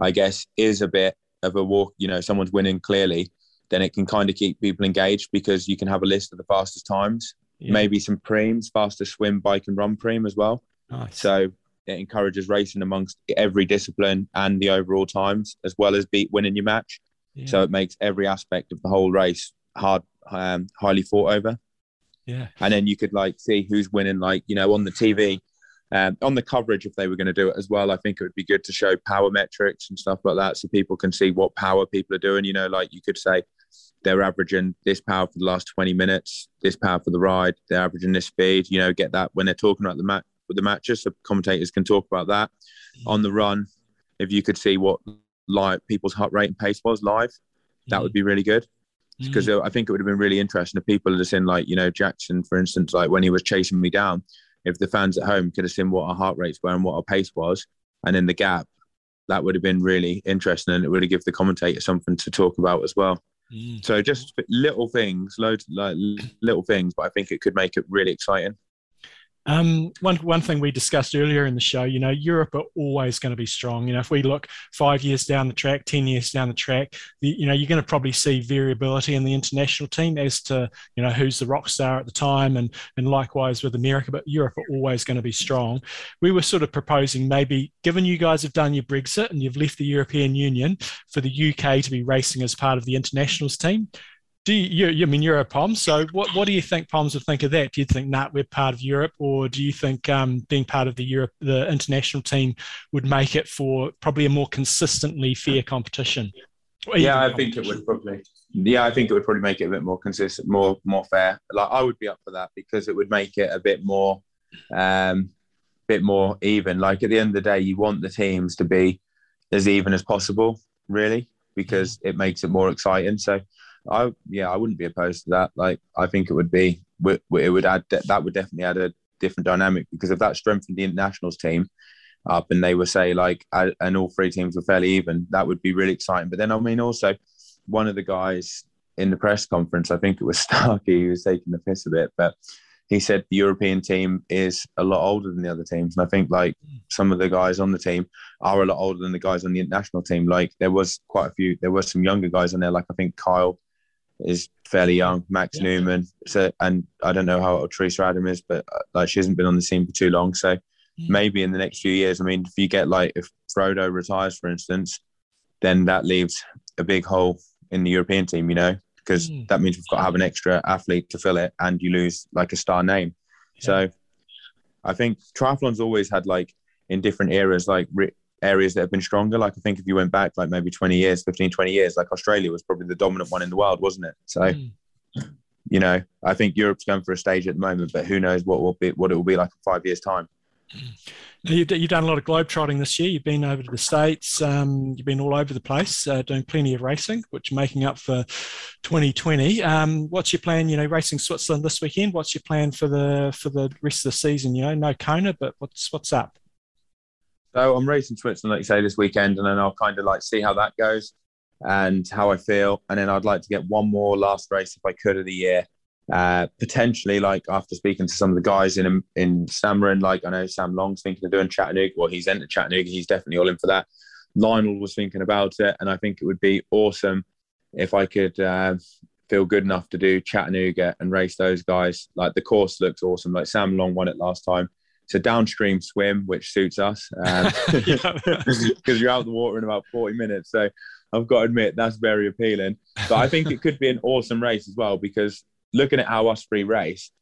I guess, is a bit of a walk, you know, someone's winning clearly, then it can kind of keep people engaged because you can have a list of the fastest times, yeah. maybe some preems, fastest swim, bike, and run preem as well. Nice. So it encourages racing amongst every discipline and the overall times, as well as beat winning your match. Yeah. So it makes every aspect of the whole race hard, um, highly fought over. Yeah. And then you could like see who's winning, like, you know, on the TV, um, on the coverage, if they were going to do it as well, I think it would be good to show power metrics and stuff like that so people can see what power people are doing. You know, like you could say they're averaging this power for the last 20 minutes, this power for the ride, they're averaging this speed, you know, get that when they're talking about the match with the matches. So commentators can talk about that mm-hmm. on the run. If you could see what live people's heart rate and pace was live, that mm-hmm. would be really good because mm. I think it would have been really interesting if people had seen like you know Jackson, for instance, like when he was chasing me down, if the fans at home could have seen what our heart rates were and what our pace was, and in the gap, that would have been really interesting, and it would have given the commentator something to talk about as well. Mm. So just little things, loads like little things, but I think it could make it really exciting. Um, one one thing we discussed earlier in the show, you know, Europe are always going to be strong. You know, if we look five years down the track, ten years down the track, the, you know, you're going to probably see variability in the international team as to you know who's the rock star at the time, and and likewise with America. But Europe are always going to be strong. We were sort of proposing maybe, given you guys have done your Brexit and you've left the European Union, for the UK to be racing as part of the internationals team do you, you, I mean you're a POM, so what, what do you think POMs would think of that? Do you think nah, we're part of Europe, or do you think um, being part of the Europe the international team would make it for probably a more consistently fair competition? Yeah, I think it would probably. Yeah, I think it would probably make it a bit more consistent, more more fair. Like I would be up for that because it would make it a bit more, um, bit more even. Like at the end of the day, you want the teams to be as even as possible, really, because it makes it more exciting. So I yeah, I wouldn't be opposed to that. Like I think it would be it would add that would definitely add a different dynamic because if that strengthened the internationals team up and they were say like and all three teams were fairly even, that would be really exciting. But then I mean also one of the guys in the press conference, I think it was (laughs) Starkey, who was taking the piss a bit, but he said the European team is a lot older than the other teams. And I think like some of the guys on the team are a lot older than the guys on the international team. Like there was quite a few, there were some younger guys on there, like I think Kyle is fairly young. Max yeah. Neumann, so and I don't know how old Teresa Adam is, but uh, like she hasn't been on the scene for too long. So mm. maybe in the next few years, I mean, if you get like if Frodo retires, for instance, then that leaves a big hole in the European team. You know, because mm. that means we've got to have an extra athlete to fill it, and you lose like a star name. Yeah. So I think triathlon's always had like in different eras, like areas that have been stronger. Like I think if you went back like maybe 20 years, 15, 20 years, like Australia was probably the dominant one in the world, wasn't it? So, mm. you know, I think Europe's going for a stage at the moment, but who knows what will be what it will be like in five years' time. You've, you've done a lot of globe trotting this year. You've been over to the States. Um, you've been all over the place, uh, doing plenty of racing, which making up for 2020. Um, what's your plan? You know, racing Switzerland this weekend. What's your plan for the for the rest of the season? You know, no Kona, but what's what's up? So I'm racing Switzerland, like you say, this weekend, and then I'll kind of like see how that goes and how I feel. And then I'd like to get one more last race if I could of the year. Uh, potentially, like after speaking to some of the guys in in Samorin, like I know Sam Long's thinking of doing Chattanooga. Well, he's entered Chattanooga. He's definitely all in for that. Lionel was thinking about it, and I think it would be awesome if I could uh, feel good enough to do Chattanooga and race those guys. Like the course looks awesome. Like Sam Long won it last time it's a downstream swim, which suits us because um, (laughs) (laughs) you're out of the water in about 40 minutes. So I've got to admit that's very appealing. But I think it could be an awesome race as well because looking at how us three race,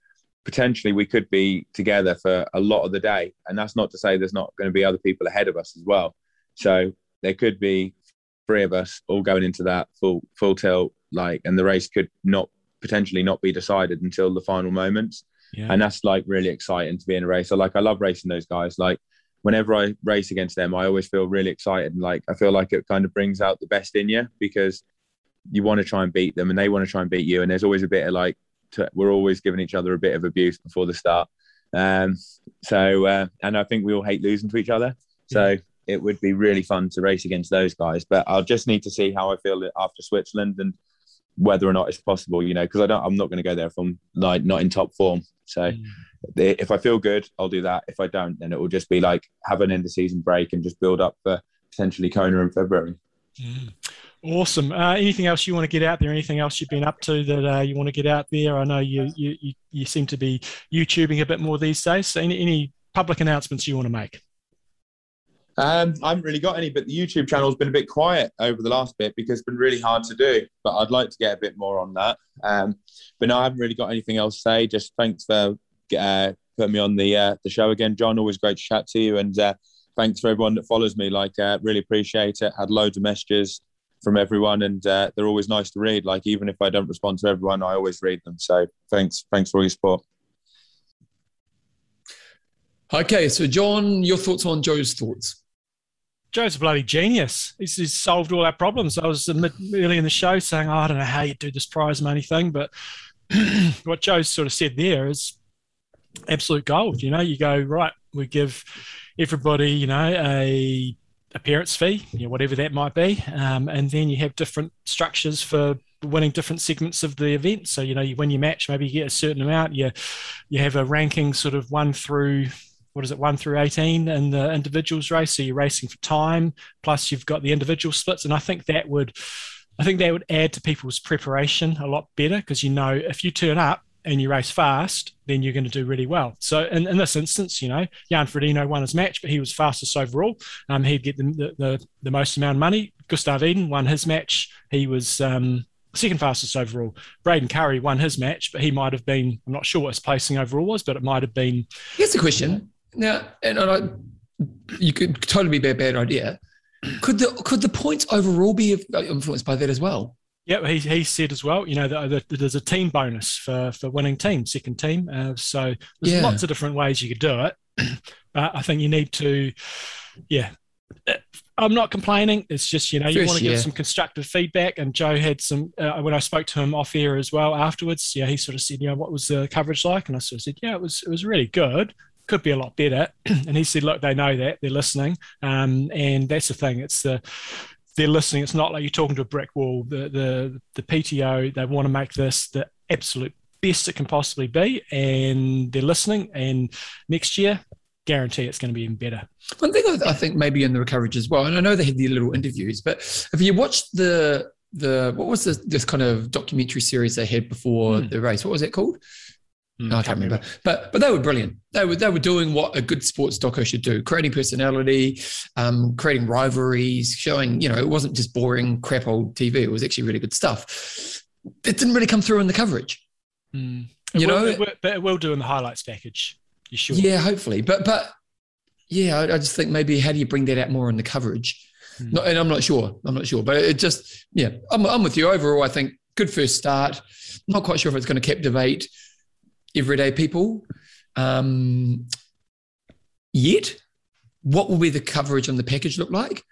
potentially we could be together for a lot of the day. And that's not to say there's not going to be other people ahead of us as well. So there could be three of us all going into that full full tilt, like, and the race could not potentially not be decided until the final moments. Yeah. And that's like really exciting to be in a race. So like I love racing those guys. Like whenever I race against them, I always feel really excited. And like I feel like it kind of brings out the best in you because you want to try and beat them and they want to try and beat you. And there's always a bit of like to, we're always giving each other a bit of abuse before the start. Um, so uh, and I think we all hate losing to each other. So yeah. it would be really fun to race against those guys. But I'll just need to see how I feel after Switzerland and whether or not it's possible, you know, because I don't, I'm not going to go there if I'm like not in top form. So mm. if I feel good, I'll do that. If I don't, then it will just be like have an end of season break and just build up for potentially Kona in February. Mm. Awesome. Uh, anything else you want to get out there? Anything else you've been up to that uh, you want to get out there? I know you, you you you seem to be YouTubing a bit more these days. So any, any public announcements you want to make? Um, I haven't really got any, but the YouTube channel has been a bit quiet over the last bit because it's been really hard to do. But I'd like to get a bit more on that. Um, but no, I haven't really got anything else to say. Just thanks for uh, putting me on the uh, the show again, John. Always great to chat to you, and uh, thanks for everyone that follows me. Like, uh, really appreciate it. Had loads of messages from everyone, and uh, they're always nice to read. Like, even if I don't respond to everyone, I always read them. So thanks, thanks for all your support. Okay, so John, your thoughts on Joe's thoughts? Joe's a bloody genius. He's, he's solved all our problems. I was early in the show saying, oh, I don't know how you do this prize money thing, but (clears throat) what Joe sort of said there is absolute gold. You know, you go, right, we give everybody, you know, a appearance fee, you know, whatever that might be. Um, and then you have different structures for winning different segments of the event. So, you know, you win your match, maybe you get a certain amount. You, you have a ranking sort of one through what is it, one through 18 in the individuals race. So you're racing for time, plus you've got the individual splits. And I think that would, I think that would add to people's preparation a lot better because you know if you turn up and you race fast, then you're going to do really well. So in, in this instance, you know, Jan Frodeno won his match, but he was fastest overall. Um, he'd get the, the, the, the most amount of money. Gustav Iden won his match. He was um, second fastest overall. Braden Currie won his match, but he might have been, I'm not sure what his placing overall was, but it might have been. Here's the question. Now, and I, you could totally be a bad idea. Could the could the points overall be influenced by that as well? Yeah, he, he said as well. You know that, there's a team bonus for for winning team, second team. Uh, so there's yeah. lots of different ways you could do it. but I think you need to, yeah. I'm not complaining. It's just you know you want to give some constructive feedback. And Joe had some uh, when I spoke to him off air as well afterwards. Yeah, he sort of said, you know, what was the coverage like? And I sort of said, yeah, it was it was really good could be a lot better. (clears throat) and he said, look, they know that they're listening. Um, and that's the thing. It's the, they're listening. It's not like you're talking to a brick wall. The, the, the PTO, they want to make this the absolute best it can possibly be. And they're listening. And next year, guarantee it's going to be even better. One thing I think maybe in the coverage as well, and I know they had the little interviews, but if you watch the the what was this this kind of documentary series they had before Hmm. the race? What was it called? Mm, No, I can't remember. But but they were brilliant. They were they were doing what a good sports doco should do: creating personality, um, creating rivalries, showing you know it wasn't just boring crap old TV. It was actually really good stuff. It didn't really come through in the coverage. Mm. You will- know- it will- but it will do in the highlights package. You sure? Yeah, hopefully. But but yeah, I, I just think maybe how do you bring that out more in the coverage? No, and I'm not sure. I'm not sure. But it just yeah, I'm I'm with you. Overall, I think good first start. Not quite sure if it's going to captivate everyday people um, yet. What will be the coverage on the package look like?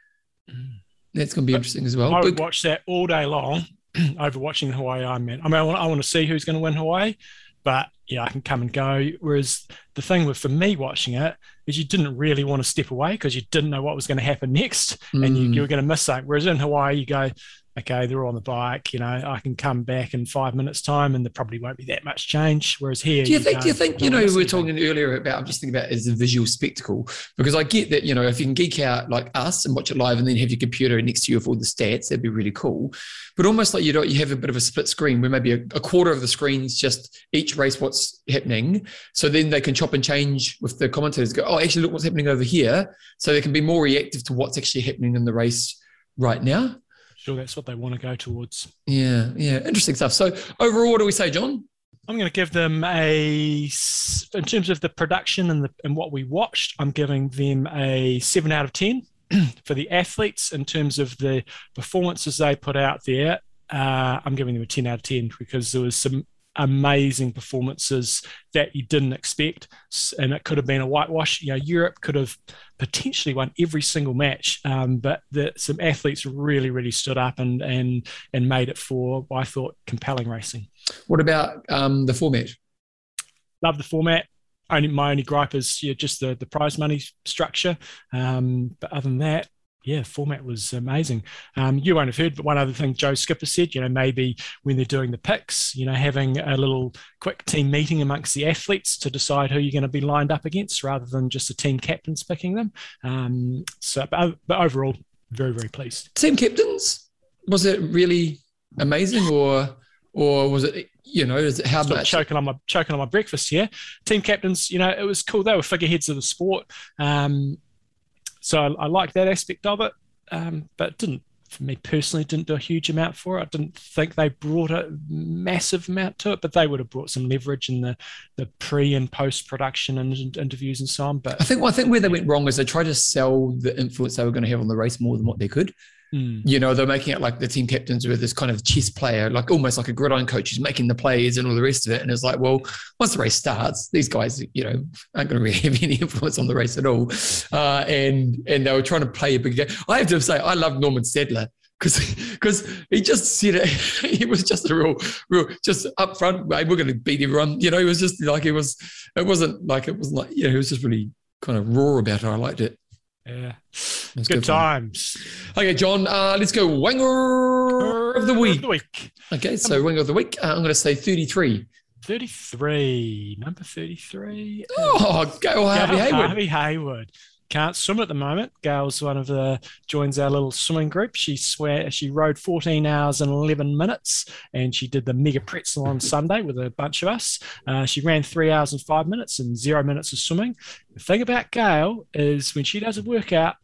Mm. That's going to be interesting as well. I would But- watch that all day long (clears throat) over watching the Hawaii Ironman. I mean, I want, I want to see who's going to win Hawaii, but yeah, I can come and go. Whereas the thing with for me watching it is you didn't really want to step away because you didn't know what was going to happen next, and you, Mm. you were going to miss something. Whereas in Hawaii, you go, okay, they're all on the bike. You know, I can come back in five minutes' time, and there probably won't be that much change. Whereas here, Do you you think? Do you think? You know, we were anything." talking earlier about. I'm just thinking about it as a visual spectacle because I get that. You know, if you can geek out like us and watch it live, and then have your computer next to you with all the stats, that'd be really cool. But almost like you don't, you have a bit of a split screen where maybe a, a quarter of the screen's just each race what's happening, so then they can chop and change with the commentators. Go, oh, actually, look what's happening over here, so they can be more reactive to what's actually happening in the race right now. Sure, that's what they want to go towards. Yeah, yeah, interesting stuff. So overall, what do we say, John? I'm going to give them a, in terms of the production and the and what we watched, I'm giving them a seven out of ten (clears throat) for the athletes in terms of the performances they put out there. Uh, I'm giving them a ten out of ten because there was some amazing performances that you didn't expect, and it could have been a whitewash. You know, Europe could have potentially won every single match, um, but the, some athletes really, really stood up and and and made it for I thought compelling racing. What about um, the format? love the format. Only my only gripe is yeah, just the the prize money structure. Um, but other than that, yeah, format was amazing. Um, you won't have heard, but one other thing Joe Skipper said, you know, maybe when they're doing the picks, you know, having a little quick team meeting amongst the athletes to decide who you're going to be lined up against, rather than just the team captains picking them. Um, so, but, but overall, very very pleased. team captains was it really amazing or or was it you know is it how much choking on my choking on my breakfast here. Team captains, you know, it was cool. They were figureheads of the sport, um, so I, I like that aspect of it. Um, but didn't for me personally didn't do a huge amount for it. I didn't think they brought a massive amount to it, but they would have brought some leverage in the the pre and post production and in- interviews and so on. But I think well, I think where they went wrong is they tried to sell the influence they were going to have on the race more than what they could. Mm, You know, they're making it like the team captains were this kind of chess player, like almost like a gridiron coach who's making the plays and all the rest of it. And it's like, well, once the race starts, these guys, you know, aren't going to really (laughs) have any influence on the race at all. Uh, and and they were trying to play a big game. I have to say, I love Normann Stadler because because he just said it. (laughs) he was just a real, real, just up front. "Mate, We're going to beat everyone. You know, he was just like it was. It wasn't like it wasn't like you know. He was just really kind of raw about it. I liked it. Yeah, good fun. times. Okay, John. Uh, let's go. Wanger of the week. The week. Okay, so Wanger of the week. Uh, I'm going to say 33. 33, number 33. Oh, go Harvey Hayward. Harvey Hayward. Can't swim at the moment. Gail's one of the joins our little swimming group. She swear she rode 14 hours and 11 minutes, and she did the mega pretzel on Sunday with a bunch of us. Uh, she ran three hours and five minutes and zero minutes of swimming. The thing about Gail is when she does a workout,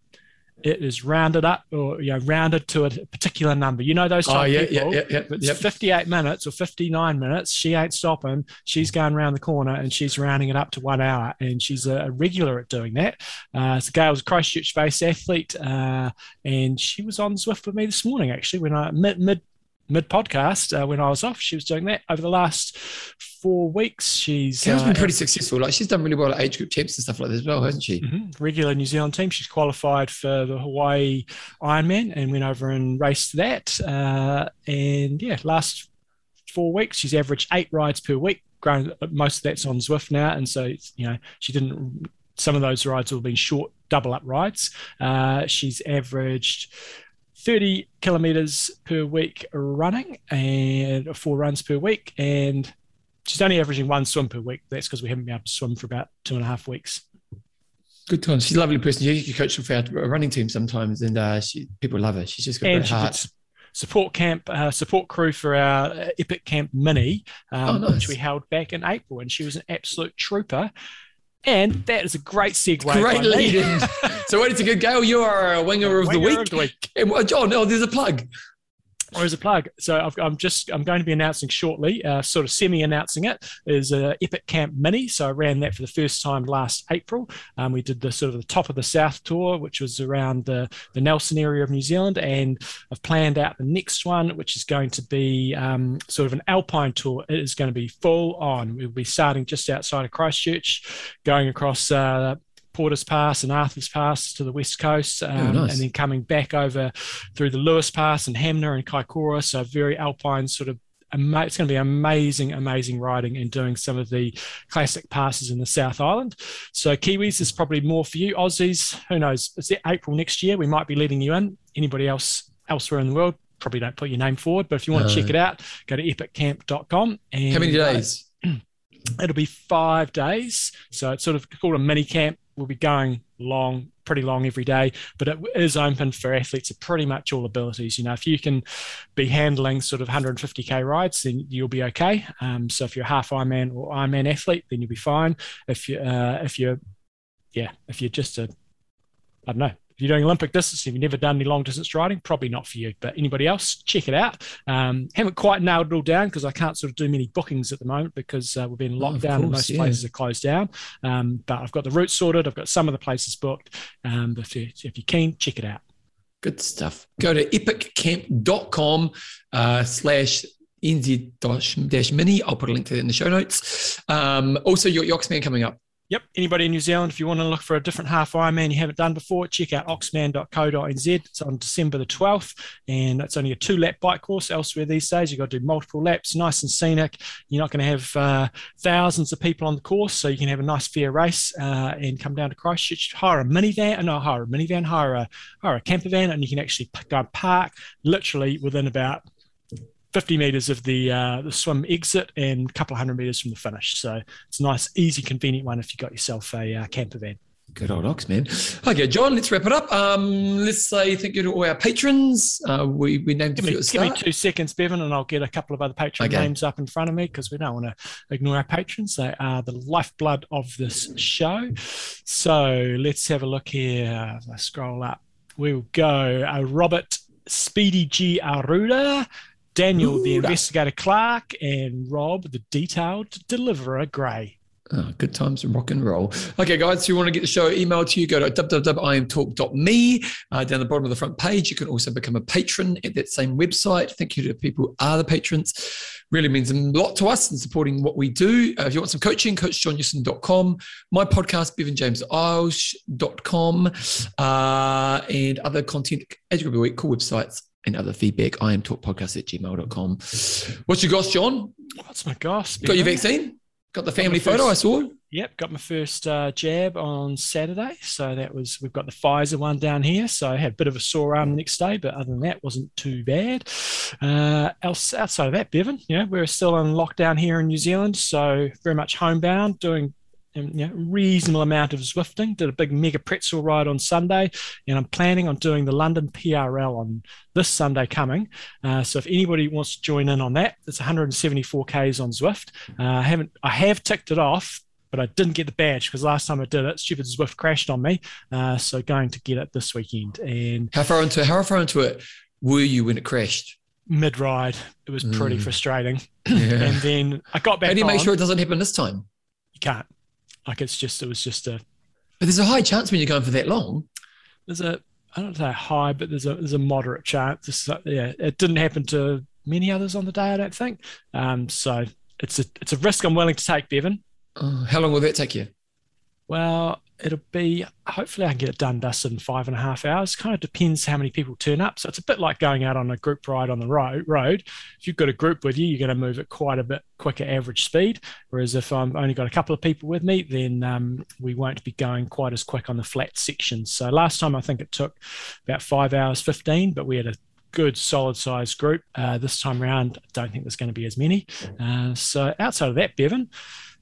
it is rounded up or you know rounded to a particular number. You know those type Oh, of yeah, people. yeah, yeah, yeah. Yep. 58 minutes or 59 minutes, she ain't stopping. She's going around the corner and she's rounding it up to one hour. And she's a, regular at doing that. Uh, so Gail's a Christchurch based athlete. Uh, and she was on Zwift with me this morning, actually, when I mid, mid, mid podcast, uh, when I was off. She was doing that over the last four weeks. She's been uh, pretty successful. Like she's done really well at age group champs and stuff like this as well, hasn't she? Mhm. regular New Zealand team. She's qualified for the Hawaii Ironman and went over and raced that. Uh, and yeah, last four weeks she's averaged eight rides per week. Grown, most of that's on Zwift now, and so you know she didn't. Some of those rides have been short double up rides. Uh, she's averaged. 30 kilometers per week running and four runs per week. And she's only averaging one swim per week. That's because we haven't been able to swim for about two and a half weeks. Good times. She's a lovely person. She, she coaches for our running team sometimes, and uh, she people love her. She's just got a great heart. support camp, uh, support crew for our Epic Camp Mini, um, Oh, nice. which we held back in April, and she was an absolute trooper. And that is a great segue. Great lead in. (laughs) so what is a good Gail? You are a winger of the Winger week. of the week. And, John, oh, there's a plug. Or as a plug. So I've, I'm just I'm going to be announcing shortly, uh, sort of semi-announcing it, is a Epic Camp Mini. So I ran that for the first time last April. Um, we did the sort of the top of the South tour, which was around the the Nelson area of New Zealand, and I've planned out the next one, which is going to be um, sort of an alpine tour. It is going to be full on. We'll be starting just outside of Christchurch, going across. Uh, Porter's Pass and Arthur's Pass to the west coast, um, nice. and then coming back over through the Lewis Pass and Hanmer and Kaikoura. So very alpine sort of. It's going to be amazing, amazing riding and doing some of the classic passes in the South Island. So Kiwis is probably more for you. Aussies, who knows? It's April next year. We might be letting you in. Anybody else elsewhere in the world? Probably don't put your name forward, but if you want to check it out, go to epiccamp.com. And How many uh, days? (clears throat) It'll be five days. So it's sort of called a mini camp. We'll be going long, pretty long every day, but it is open for athletes of pretty much all abilities. You know, if you can be handling sort of 150k rides, then you'll be okay. Um, so if you're a half Ironman or Ironman athlete, then you'll be fine. If you uh, if you're yeah, if you're just a I don't know. If you're doing Olympic distance, if you've never done any long distance riding, probably not for you. But anybody else, check it out. Um, haven't quite nailed it all down because I can't sort of do many bookings at the moment because uh, we've been Oh, locked down and most yeah. places are closed down. Um, but I've got the route sorted. I've got some of the places booked. Um, if, you, if you're keen, check it out. Good stuff. Go to epiccamp.com uh, slash NZ dash, dash mini. I'll put a link to that in the show notes. Um, also, your Yoxman coming up. Yep. Anybody in New Zealand, if you want to look for a different half Ironman you haven't done before, check out oxman.co.nz. It's on December the 12th, and it's only a two lap bike course. Elsewhere these days, you've got to do multiple laps, nice and scenic. You're not going to have uh, thousands of people on the course, so you can have a nice fair race uh, and come down to Christchurch, hire a minivan, no, hire a minivan, hire a, hire a camper van, and you can actually go and park literally within about 50 meters of the uh, the swim exit and a couple of hundred meters from the finish. So it's a nice, easy, convenient one if you got yourself a uh, camper van. Good old Oxman. Okay, John, let's wrap it up. Um, let's say thank you to all our patrons. Uh, we, we named Give a me, few at the give me two seconds, Bevan, and I'll get a couple of other patron Okay. names up in front of me because we don't want to ignore our patrons. They are the lifeblood of this show. So let's have a look here. I scroll up, we'll go uh, Robert Speedy G. Aruda, Daniel, the Aruda. investigator Clark, and Rob, the detailed deliverer Gray. Oh, good times and rock and roll. Okay, guys, if you want to get the show emailed to you, go to www.imtalk.me. Uh, down the bottom of the front page, you can also become a patron at that same website. Thank you to the people who are the patrons. Really means a lot to us in supporting what we do. Uh, if you want some coaching, coachjohnnewsom.com. My podcast, bevanjameseyles.com. Uh, and other content as you go week, cool websites and other feedback, I am talkpodcast at gmail.com. What's your gosh, John? What's my gosh? Got your vaccine? Got the family first- photo I saw? Yep, got my first uh, jab on Saturday. So that was we've got the Pfizer one down here. So I had a bit of a sore arm the next day, but other than that, wasn't too bad. Uh, else outside of that, Bevan, you know, we're still in lockdown here in New Zealand, so very much homebound, doing um, you know, reasonable amount of Zwifting. Did a big mega pretzel ride on Sunday, and I'm planning on doing the London PRL on this Sunday coming. Uh, so if anybody wants to join in on that, it's 174 k's on Zwift. Uh, I haven't, I have ticked it off, but I didn't get the badge because last time I did it, stupid Zwift crashed on me. Uh, so going to get it this weekend and How far into how far into it were you when it crashed? mid ride, it was pretty Mm. frustrating. Yeah. And then I got back. How do you make sure it doesn't happen this time? you can't? Like it's just, it was just a, But there's a high chance when you're going for that long. there's a, I don't say high, but there's a, there's a moderate chance. It's, uh, yeah, it didn't happen to many others on the day, I don't think. Um, so it's a, it's a risk I'm willing to take, Bevan. Oh, how long will that take you? Well, it'll be hopefully I can get it done dusted in five and a half hours. Kind of depends how many people turn up. So it's a bit like going out on a group ride on the road. Road. If you've got a group with you, you're going to move at quite a bit quicker average speed. Whereas if I'm only got a couple of people with me, then um, we won't be going quite as quick on the flat sections. So last time I think it took about five hours fifteen, but we had a good solid sized group. Uh, this time around, I don't think there's going to be as many. Uh, so outside of that, Bevan,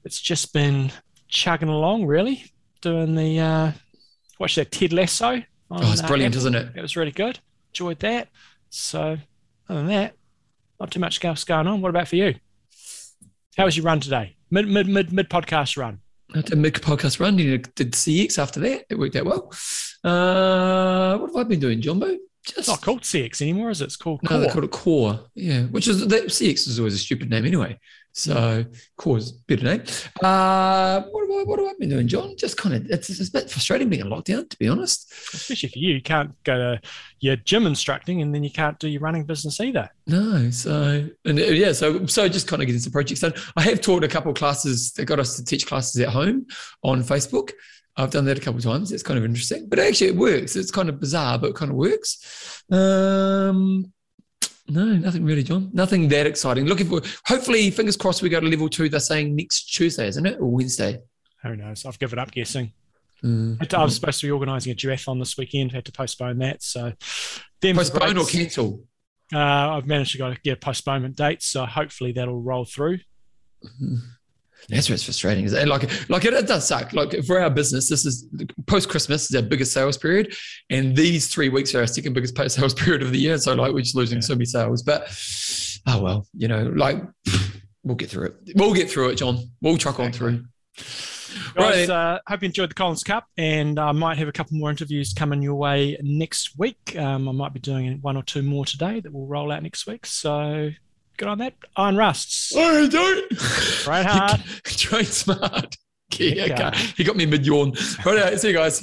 it's just been chugging along really doing the uh watch that ted lasso on, Oh, it's uh, brilliant, Apple. isn't it? it was really good enjoyed that so other than that, not too much else going on. What about for you? How was your run today? Mid mid mid mid podcast run. I did a mid podcast run. You did CX after that. It worked out well. Uh, what have I been doing, Jumbo? Just, it's not called CX anymore, is it? It's called no, Core. they called it Core. Yeah, which is that CX is always a stupid name anyway. So Core bit of name. Uh, what have I what have I been doing, John? Just kind of it's, it's a bit frustrating being in lockdown, to be honest. Especially for you, you can't go to your gym instructing, and then you can't do your running business either. No, so and uh, yeah, so so just kind of getting some projects done. I have taught a couple of classes. They got us to teach classes at home on Facebook. I've done that a couple of times. It's kind of interesting, but actually it works. It's kind of bizarre, but it kind of works. Um, no, nothing really, John. Nothing that exciting. Looking for, hopefully, fingers crossed, we go to level two. They're saying next Tuesday, isn't it? Or Wednesday? Who knows? I've given up guessing. Mm. I was supposed to be organising a duathlon this weekend, had to postpone that. So, postpone or cancel? Uh, I've managed to get a postponement date, so hopefully that'll roll through. Mm-hmm. That's what's frustrating. Is it? like like it, it, does suck. Like for our business, this is post Christmas is our biggest sales period, and these three weeks are our second biggest post sales (laughs) period of the year. So like we're just losing yeah. so many sales. But oh well, you know, like we'll get through it. We'll get through it, John. We'll truck on through. Guys, right. uh, hope you enjoyed the Collins Cup, and I might have a couple more interviews coming your way next week. Um, I might be doing one or two more today that will roll out next week. So Good on that. On rusts. Oh, don't. (laughs) Right hard. (laughs) Train smart. Yeah, okay. He got me mid yawn. Right, uh, see you guys.